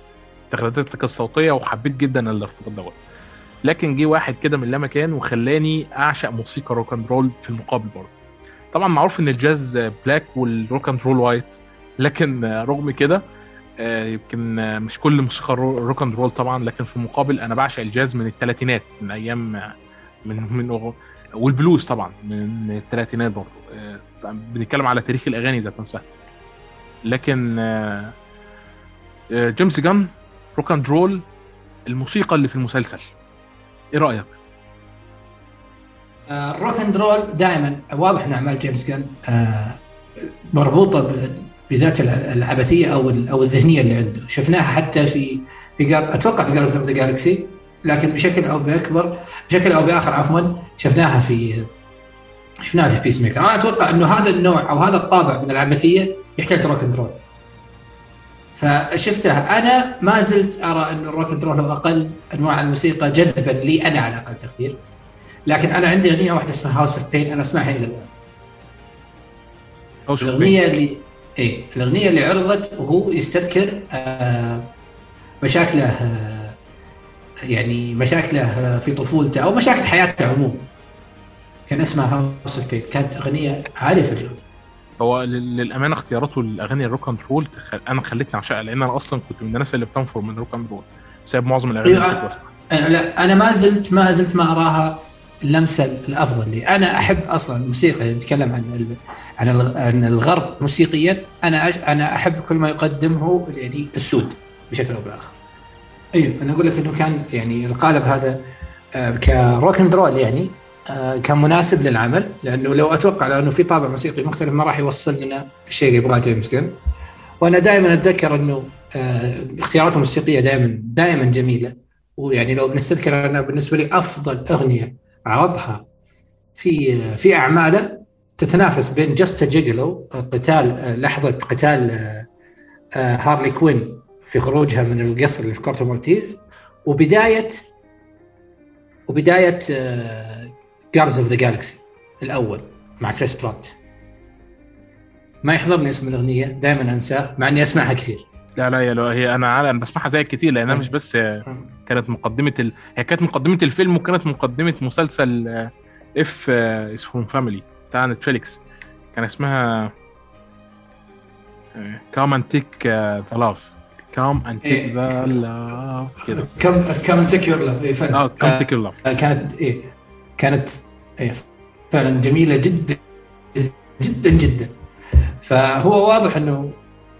تغريداتك الصوتية وحبيت جدا الارتباط دوت لكن جه واحد كده من لا مكان وخلاني أعشق موسيقى rock and roll في المقابل برضه طبعا معروف إن الجاز black وال rock and roll white لكن رغم كده آه، يمكن مش كل موسيقى الرو- rock and roll طبعا لكن في المقابل أنا بعشق الجاز من الثلاثينات من أيام آه، من من والبلوز طبعا من الثلاثينات برضه آه، بنتكلم على تاريخ الأغاني ذات نفسها لكن جيمس جن rock and roll الموسيقى اللي في المسلسل إيه رأيك؟ ال rock and roll دائما. واضح ان اعمال جيمس آه، مربوطة بذات الع- العبثية أو أو الذهنية اللي عنده، شفناها حتى في في أتوقع في Guardians of the Galaxy لكن بشكل أو بآخر بشكل أو بآخر عفوا شفناها في شفناها في Peacemaker، أنا أتوقع إنه هذا النوع أو هذا الطابع من العبثية يحتاج rock and roll. فشفتها أنا ما زلت أرى إن ال rock and roll هو أقل أنواع الموسيقى جذبا لي أنا على أقل تقدير. لكن أنا عندي أغنية واحدة اسمها House of Pain أنا أسمعها إلى الآن. الأغنية اللي إيه الأغنية اللي عرضت وهو يستذكر آه مشاكله آه يعني مشاكله آه في طفولته أو مشاكل حياته عموما. كان اسمها House of Pain كانت أغنية عالية في الجوده هو لل- للأمانة اختياراته للاغاني ال rock and roll تخ... أنا خلتني أعشقها لأن أنا أصلا كنت من الناس اللي بتنفر من ال rock and roll بسبب معظم الأغاني اللي أيوة. كنت بسمعها. أنا لا أنا ما زلت ما زلت ما أراها. اللمسة الأفضل لي أنا أحب أصلا الموسيقى نتكلم عن. عن. عن الغرب موسيقيا أنا. أنا أحب كل ما يقدمه يعني السود بشكل أو بآخر أيوه أنا أقول لك إنه كان يعني القالب هذا آه، ك rock and roll يعني آه، كان مناسب للعمل لأنه لو أتوقع لو انه في طابع موسيقي مختلف ما راح يوصل لنا الشيء اللي يبغاه جيمس جن وأنا دائما أتذكر إنه آه، اختياراته الموسيقية دائما دائما جميلة ويعني لو بنستذكر أنا بالنسبة لي أفضل أغنية عرضها. في في أعمالة تتنافس بين Just a Gigolo قتال لحظة قتال آه، هارلي كوين في خروجها من القصر اللي في كورتو مالتيز وبداية وبداية جاردز اوف ذا جالكسي الأول مع كريس برات ما يحضرني اسم الأغنية دائما أنساه مع إني أسمعها كثير. لا لا يا لو هي أنا أنا بسمعها زيك كتير لأنها آه. مش بس كانت مقدمة ال... هي كانت مقدمة الفيلم وكانت مقدمة مسلسل آه، اف اسمه Family بتاع نتفليكس كان اسمها Come and Get Your Love Come and Get. Your Love كده. Come Come and Get Your Love فعلا. آه Come and Get Your Love آه، كانت إيه كانت إيه فعلا جميلة جدا جدا جدا. فهو واضح إنه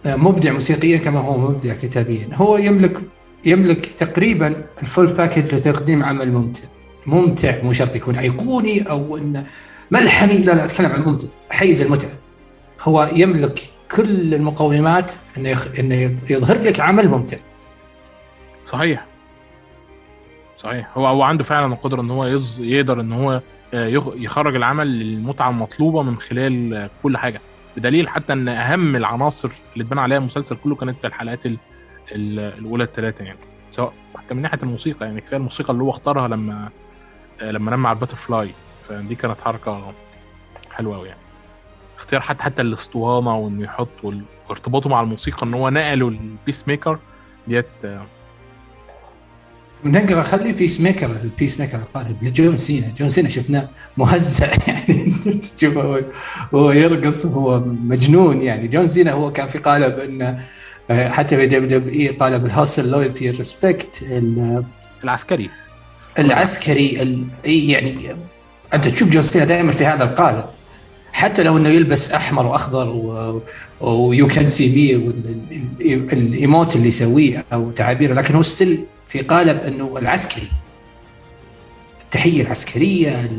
مبدع موسيقيا كما هو مبدع كتابيا. هو يملك يملك تقريبا ال full package لتقديم عمل ممتع. ممتع مو شرط يكون أيقوني أو إنه ملحمي لا لا أتكلم عن ممتع. حيز المتعة. هو يملك كل المقومات إنه يخ... إنه يظهر لك عمل ممتع. صحيح. صحيح. هو هو عنده فعلا القدرة إن هو يز... يقدر إن هو آه، يخ- يخرج العمل للمتعة المطلوبة من خلال كل حاجة. بدليل حتى إن أهم العناصر اللي اتبنى عليها المسلسل كله كانت في الحلقات ال ال الأولى الثلاثه يعني. سواء حتى من ناحية الموسيقى يعني كفاية الموسيقى اللي هو اختارها لما لما نام على ال butterfly فدي كانت حركة حلوة قوي يعني. اختيار حتى حتى الاسطوانه وإنه يحط وارتباطه مع الموسيقى إن هو نقله ال Peacemaker ديت نقدر اخلي Peacemaker ال Peacemaker القادم لجون سينا جون سينا شفناه مهزأ يعني تشوفه هو يرقص وهو مجنون يعني جون سينا هو كان في قالب انه حتى في WWE قالب ال hustle loyalty respect العسكري العسكري ال... يعني انت تشوف جون سينا دائما في هذا القالب حتى لو انه يلبس احمر واخضر ويو كان سي مي الايموت اللي يسويه أو تعابيره لكن هو still في قالب إنه العسكري التحية العسكرية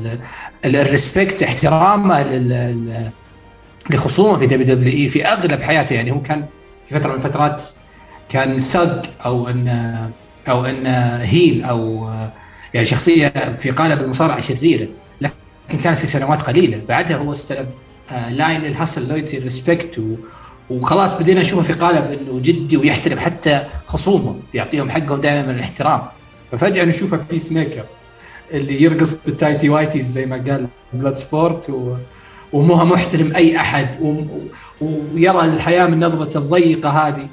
ال respect احترامه لخصومه في WWE في أغلب حياته. يعني هو كان في فترة من الفترات كان thug أو ان أو إن heel أو يعني شخصية في قالب المصارعة شريره لكن كانت في سنوات قليلة. بعدها هو استلم line ال hustle loyalty respect وخلاص بدينا نشوفه في قالب إنه جدي ويحترم حتى خصومه يعطيهم حقهم دائما من الاحترام. ففجأة نشوفه Peacemaker اللي يرقص بال tighty whities زي ما قال Bloodsport و... ومو محترم أي أحد. و... ويرى الحياة من نظرته الضيقة هذه.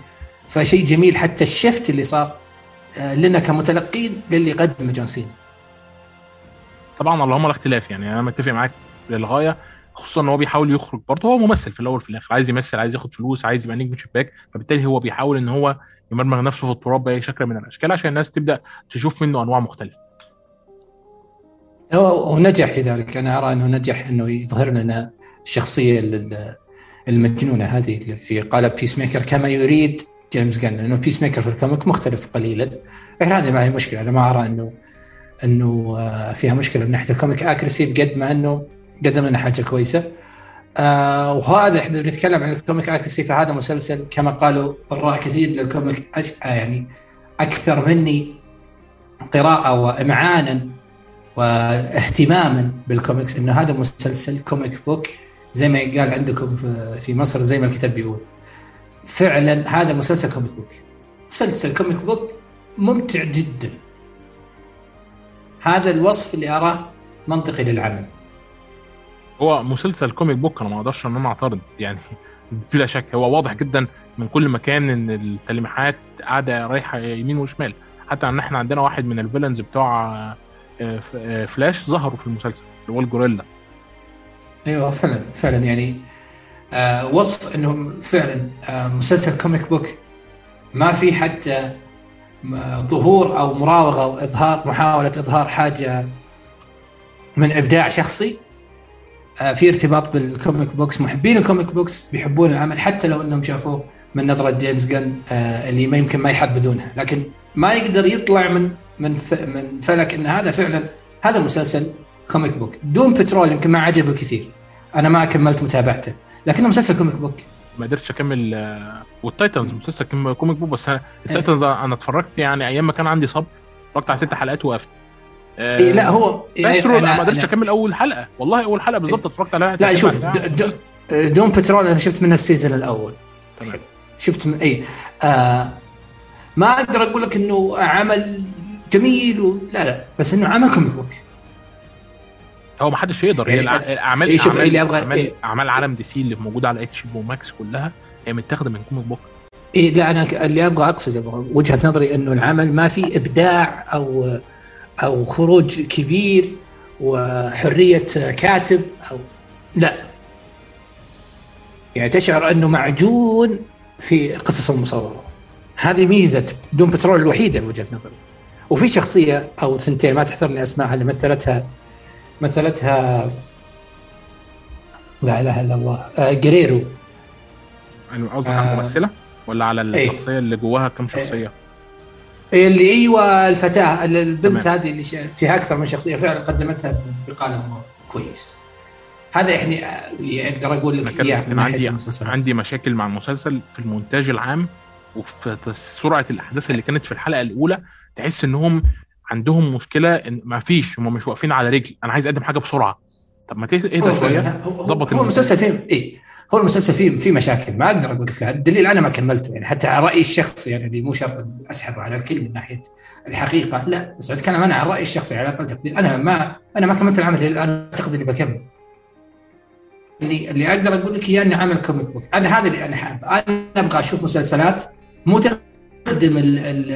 فشيء جميل حتى الشفت اللي صار لنا كمتلقين للي قدمه جون سينا. طبعا اللهم لا اختلاف يعني. أنا متفق معاك للغاية. خصوصا إن هو بيحاول يخرج برضه. هو ممثل في الأول في الآخر. عايز يمثل عايز ياخد فلوس عايز يبقى نجم شباك. فبالتالي هو بيحاول إن هو يمرمغ نفسه في التراب بأي شكل من الأشكال عشان الناس تبدأ تشوف منه أنواع مختلفة. هو نجح في ذلك. أنا أرى إنه نجح إنه يظهر لنا الشخصية المجنونة هذه في قالب Peacemaker كما يريد جيمس جن لأنه Peacemaker في ال comic مختلف قليلا. لكن هذه ما هي مشكلة. أنا ما أرى إنه إنه فيها مشكلة. من ناحية ال comic accuracy بقد ما إنه قدم لنا حاجة كويسة. آه وهذا إحنا بنتكلم عن ال comic accuracy فهذا مسلسل كما قالوا قراء كثير لل comic أش... يعني أكثر مني قراءة وإمعانا واهتماما بالكوميكس إنه هذا مسلسل comic book زي ما قال عندكم في مصر زي ما الكتاب بيقول. فعلا هذا مسلسل comic book. مسلسل comic book ممتع جدا. هذا الوصف اللي أراه منطقي للعمل. هو مسلسل comic book أنا ما أقدرش إن أنا أعترض يعني بلا شك. هو واضح جدا من كل مكان إن التلميحات قاعدة رايحة يمين وشمال. حتى إن إحنا عندنا واحد من ال villains بتوع فلاش ظهروا في المسلسل اللي هو الجوريلا أيوه فعلا فعلا. يعني آه وصف إنه فعلا آه مسلسل comic book ما في حتى ظهور أو مراوغة أو إظهار محاولة إظهار حاجة من إبداع شخصي. في ارتباط بال comic books محبين ال comic books بيحبون العمل حتى لو إنهم شافوه من نظرة جيمس جن اللي ما يمكن ما يحبذونها. لكن ما يقدر يطلع من من من فلك إن هذا فعلا هذا مسلسل comic book Doom Patrol يمكن ما عجب الكثير أنا ما كملت متابعته. لكنه مسلسل comic book ما قدرتش أكمل وال Titans مسلسل comic book بس ال Titans أنا اتفرجت يعني أيام ما كان عندي صبر. اتفرجت على ست حلقات وقفت إيه لا هو يعني أنا ما قدرتش أكمل أول حلقة. والله أول حلقة بالظبط اتفرجت عليها. لا شوف Doom Patrol أنا شفت منها ال season الأول. تمام. شفت من اي آه ما أقدر أقول لك إنه عمل جميل و... لا لا بس إنه عمل comic book. هو ما حدش يقدر. هي الاعمال إيه شوف اللي أبغى اعمال, إيه. أعمال عالم DC اللي موجودة على HBO Max كلها هي متاخدة من comic book. إيه لا أنا اللي أبغى أقصد وجهة نظري إنه العمل ما في إبداع أو أو خروج كبير وحرية كاتب أو لا. يعني تشعر أنه معجون في القصص المصورة. هذه ميزة دون بترول الوحيدة بوجهة نظري. وفي شخصية أو ثنتين ما تحضرني اسمائها اللي مثلتها مثلتها لا إله إلا الله آه جريرو. يعني قصدك على الممثلة ولا على الشخصية اللي جواها كم شخصية؟ اللي أيوه الفتاة البنت تمام. هذه اللي فيها أكثر من شخصية فعلا قدمتها بقالب كويس. هذا يعني اللي أقدر أقول لك اياه من عندي عندي مشاكل مع المسلسل في المونتاج العام وفي سرعة الأحداث اللي كانت في الحلقة الأولى. تحس إنهم عندهم مشكلة إن ما فيش هم مش واقفين على رجل. أنا عايز أقدم حاجة بسرعة. طب ما تهدى شوية. فعلاً- هو, المسلسل. فيه اي هو المسلسل فيه فيه مشاكل. ما أقدر أقول لك لا. الدليل أنا ما كملته يعني. حتى على رأيي الشخصي يعني اللي مو شرط اسحبه على الكل من ناحية الحقيقة. لا. بس اتكلم أنا عن رأيي الشخصي على أقل تقدير. أنا ما أنا ما كملت العمل إلى الآن. أعتقد إني بكمل. اللي اللي أقدر أقول لك إياه انه عمل comic book. أنا هذا اللي أنا حابب أنا أبغى أشوف مسلسلات مو تخدم ال- ال-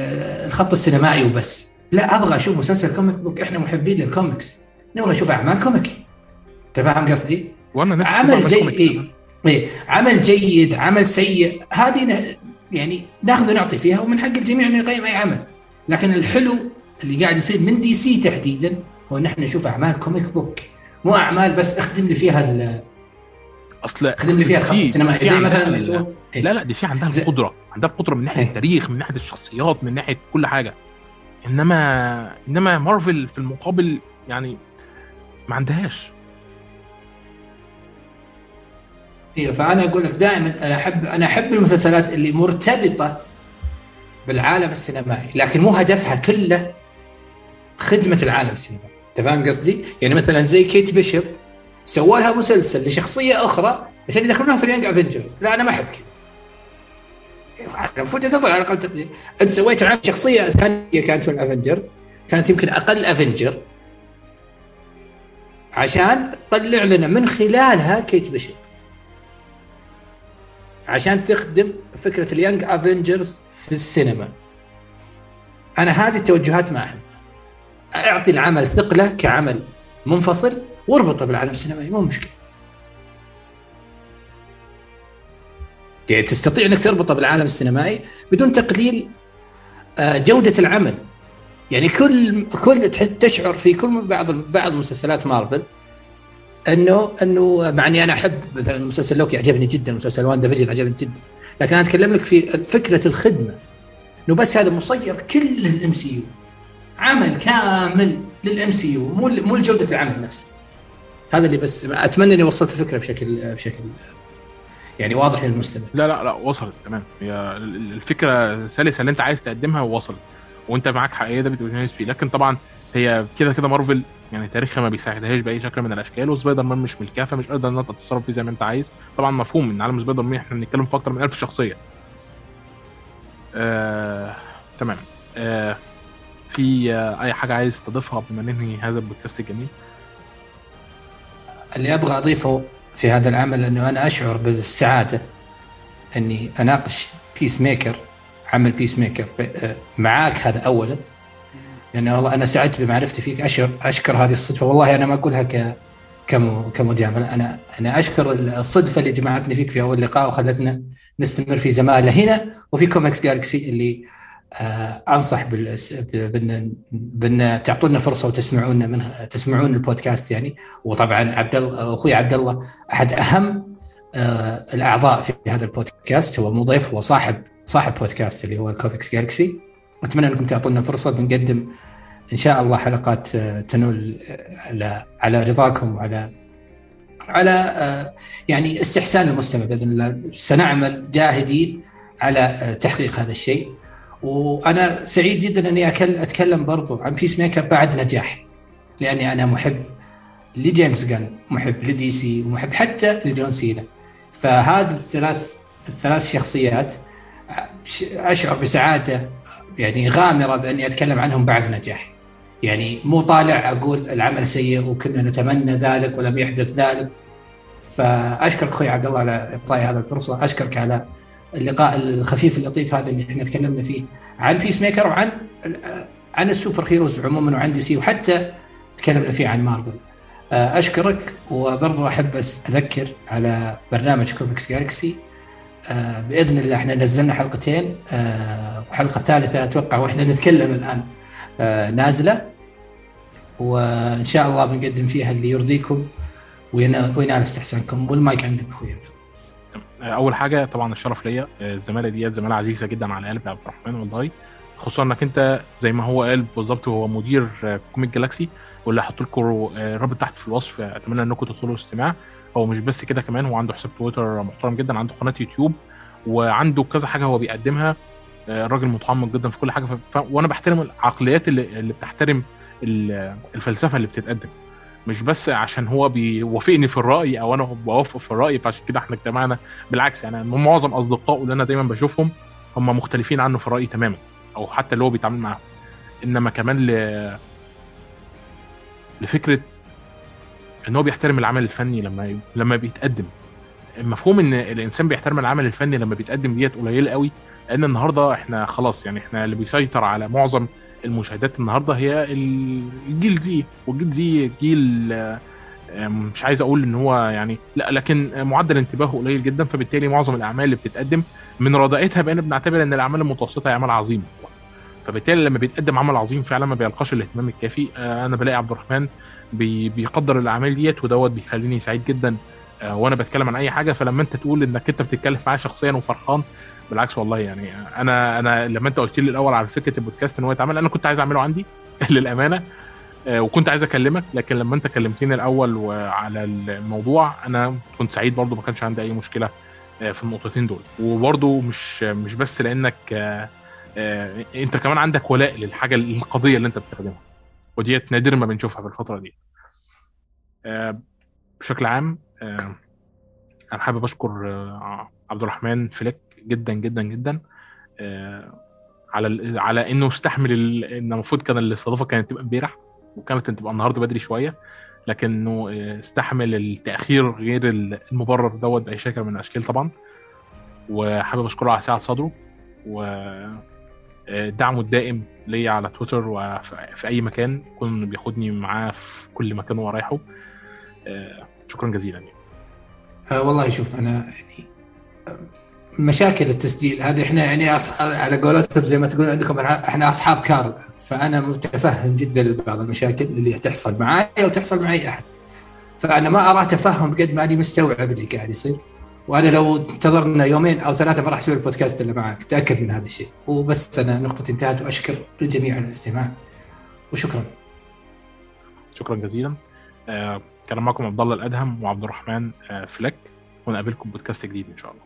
الخط السينمائي وبس. لا أبغى أشوف مسلسل comic book. إحنا محبين للكوميكس. نبغى نشوف أعمال comic أنت فاهم قصدي؟ عمل جيد. comic إيه. عمل جيد عمل سيء هذه ن- يعني ناخذ ونعطي فيها ومن حق الجميع إنه يقيم أي عمل لكن الحلو اللي قاعد يصير من DC تحديدا هو ان إحنا نشوف أعمال comic book مو أعمال بس أخدم لي فيها ال- أصل أخدم لي فيها الخط السينمائي زي مثلا إيه. لا لا DC عندها زي- القدرة عندها القدرة من ناحية إيه. التاريخ من ناحية الشخصيات من ناحية كل حاجة انما إنما مارفل في المقابل يعني ما عندهاش أيوه فأنا أقول لك دائما أنا احب أنا أحب المسلسلات اللي مرتبطة بالعالم السينمائي لكن مو هدفها كله خدمة العالم السينمائي. أنت فاهم قصدي؟ يعني مثلا زي كيت بيشوب سووا لها مسلسل لشخصية أخرى عشان يدخلونها في ال Young Avengers لا أنا ما أحب كذا المفروض تفضل على أقل تقدير. أنت سويت العمل لشخصية ثانية كانت في ال Avengers كانت يمكن أقل Avenger عشان تطلع لنا من خلالها كيت بيشوب عشان تخدم فكرة ال Young Avengers في السينما. أنا هذه التوجهات ما احبها أعطي العمل ثقلة كعمل منفصل واربطه بالعالم السينمائي مو مشكلة. يعني تستطيع إنك تربطه بالعالم السينمائي بدون تقليل آه، جودة العمل. يعني كل كل تشعر في كل بعض بعض مسلسلات مارفل انه انه مع اني أنا احب مثلا مسلسل لوكي عجبني جدا مسلسل WandaVision عجبني جدا. لكن أنا أتكلم لك في فكرة الخدمة. إنه بس هذا مصير كل ال MCU. عمل كامل لل MCU. مو مو لجوده العمل نفسه. هذا اللي بس أتمنى إني وصلت الفكرة بشكل بشكل يعني واضح للمستمع. لا لا لا وصلت تمام. هي ال- ال- الفكرة السلسه اللي أنت عايز تقدمها وصلت. وأنت معاك حق في اللي ده بتقول فيه. لكن طبعا هي كده كده مارفل يعني تاريخها ما بيساعدهاش بأي شكل من الأشكال وسبايدر مان مش ملكها فمش قادر إن أنت تتصرف فيه زي ما أنت عايز. طبعا مفهوم إن عالم سبايدر مان إحنا بنتكلم في أكتر من 1000 شخصية. آه، تمام. آه، في آه، أي حاجة عايز تضيفها قبل ما ننهي هذا البودكاست الجميل؟ اللي أبغى أضيفه في هذا العمل أنه أنا أشعر بالسعادة إني أناقش Peacemaker عمل Peacemaker ب- معاك هذا اولا. لأن والله أنا سعدت بمعرفتي فيك أشكر أشكر هذه الصدفة. والله أنا ما أقولها ك كم كمجامله أنا أنا أشكر الصدفة اللي جمعتني فيك في أول لقاء وخلتنا نستمر في زمالة هنا وفي Comics Galaxy اللي آه أنصح بال- بان بأن تعطونا فرصة وتسمعونا منها تسمعون البودكاست يعني. وطبعا عبد الله أخوي عبد الله أحد أهم آه الأعضاء في هذا البودكاست. هو مو ضيف هو صاحب صاحب بودكاست اللي هو ال Comics Galaxy أتمنى أنكم تعطونا فرصة بنقدم إن شاء الله حلقات آه، تنال آه، على على رضاكم وعلى على آه، يعني استحسان المستمع بإذن الله. سنعمل جاهدين على تحقيق هذا الشيء. وأنا سعيد جدا أني أتكلم برضو عن Peacemaker بعد نجاح لأني أنا محب لجيمس غان محب ل DC ومحب حتى لجون سينا. فهذه الثلاث الثلاث شخصيات أشعر بسعادة يعني غامرة بأني أتكلم عنهم بعد نجاح. يعني مو طالع أقول العمل سيء وكنا نتمنى ذلك ولم يحدث ذلك. فأشكرك أخوي عبد الله على اعطائي هذه الفرصة. أشكرك على اللقاء الخفيف اللطيف هذا اللي إحنا تكلمنا فيه عن Peacemaker وعن عن ال superheroes عموما وعن DC وحتى تكلمنا فيه عن مارفل. أشكرك وبرضو أحب أذكر على برنامج Comics Galaxy بإذن الله إحنا نزلنا حلقتين وحلقة ثالثة أتوقع وإحنا نتكلم الآن نازلة. وإن شاء الله بنقدم فيها اللي يرضيكم وينال استحسانكم والمايك عندك أخوي أول حاجة طبعا الشرف ليا الزمالة ديت زمالة عزيزة جدا على قلبي عبد الرحمن والله. خصوصا إنك أنت زي ما هو قال بالظبط هو مدير Comic Galaxy واللي هحط لكم الرابط تحت في الوصف أتمنى إنكم تدخلوا استماع هو مش بس كده كمان هو عنده حساب تويتر محترم جدا عنده قناة يوتيوب وعنده كذا حاجة هو بيقدمها. الراجل متعمق جدا في كل حاجة ف... وأنا بحترم العقليات اللي, اللي بتحترم الفلسفة اللي بتتقدم. مش بس عشان هو بيوافقني في الرأي أو أنا بوافقه في الرأي فعشان كده إحنا اجتمعنا. بالعكس يعني معظم أصدقائه اللي أنا دايما بشوفهم هم مختلفين عنه في الرأي تماما أو حتى اللي هو بيتعامل معاهم إنما كمان ل... لفكرة إن هو بيحترم العمل الفني لما لما بيتقدم. المفهوم إن الإنسان بيحترم العمل الفني لما بيتقدم ديت قليله قوي لأن النهارده إحنا خلاص يعني إحنا اللي بيسيطر على معظم المشاهدات النهارده هي الجيل زي والجيل زي جيل مش عايز أقول إن هو يعني لأ لكن معدل انتباهه قليل جدا فبالتالي معظم الأعمال اللي بتتقدم من ردائتها بقينا بنعتبر إن الاعمال المتوسطه هي اعمال عظيمه فبالتالي لما بيتقدم عمل عظيم فعلا ما بيلقاش الاهتمام الكافي. أنا بلاقي عبد الرحمن بيقدر الأعمال ديت ودوت بيخليني سعيد جدا وأنا بتكلم عن أي حاجة. فلما أنت تقول إنك أنت بتتكلم معايا شخصيا وفرحان بالعكس والله يعني أنا أنا لما أنت قلت لي الأول على فكرة البودكاست إن هو يتعمل أنا كنت عايز أعمله عندي للأمانة وكنت عايز أكلمك. لكن لما أنت كلمتني الأول وعلى الموضوع أنا كنت سعيد برضو ما كانش عندي أي مشكلة في النقطتين دول. وبرضو مش مش بس لأنك أنت كمان عندك ولاء للحاجة القضية اللي أنت بتخدمها. وديت نادر ما بنشوفها في الفترة دي. بشكل عام أنا حابب أشكر عبد الرحمن فليك جدا جدا جدا على على إنه استحمل إن المفروض كان الاستضافة كانت تبقى امبارح وكانت تبقى النهارده بدري شوية لكنه استحمل التأخير غير المبرر دوت بأي شكل من الأشكال طبعا. وحابب أشكره على سعة صدره ودعمه الدائم ليا على تويتر وفي أي مكان يكون بياخدني معاه في كل مكان هو رايحه شكرا جزيلا يعني. أه والله شوف أنا يعني مشاكل التسجيل هذه إحنا يعني. على قولتهم زي ما تقولون عندكم إحنا أصحاب كار فأنا متفهم جدا لبعض المشاكل اللي تحصل معي وتحصل مع اي أحد فأنا ما أرى تفهم قد ما اني مستوعب اللي قاعد يصير وأنا لو انتظرنا يومين أو ثلاثة ما راح أسوي البودكاست إلا معك تأكد من هذا الشيء. وبس أنا نقطتي انتهت وأشكر الجميع على الاستماع. وشكرا. شكرا جزيلا. آه كان معكم عبد الله الأدهم وعبد الرحمن آه فلك ونقابلكم بودكاست جديد إن شاء الله.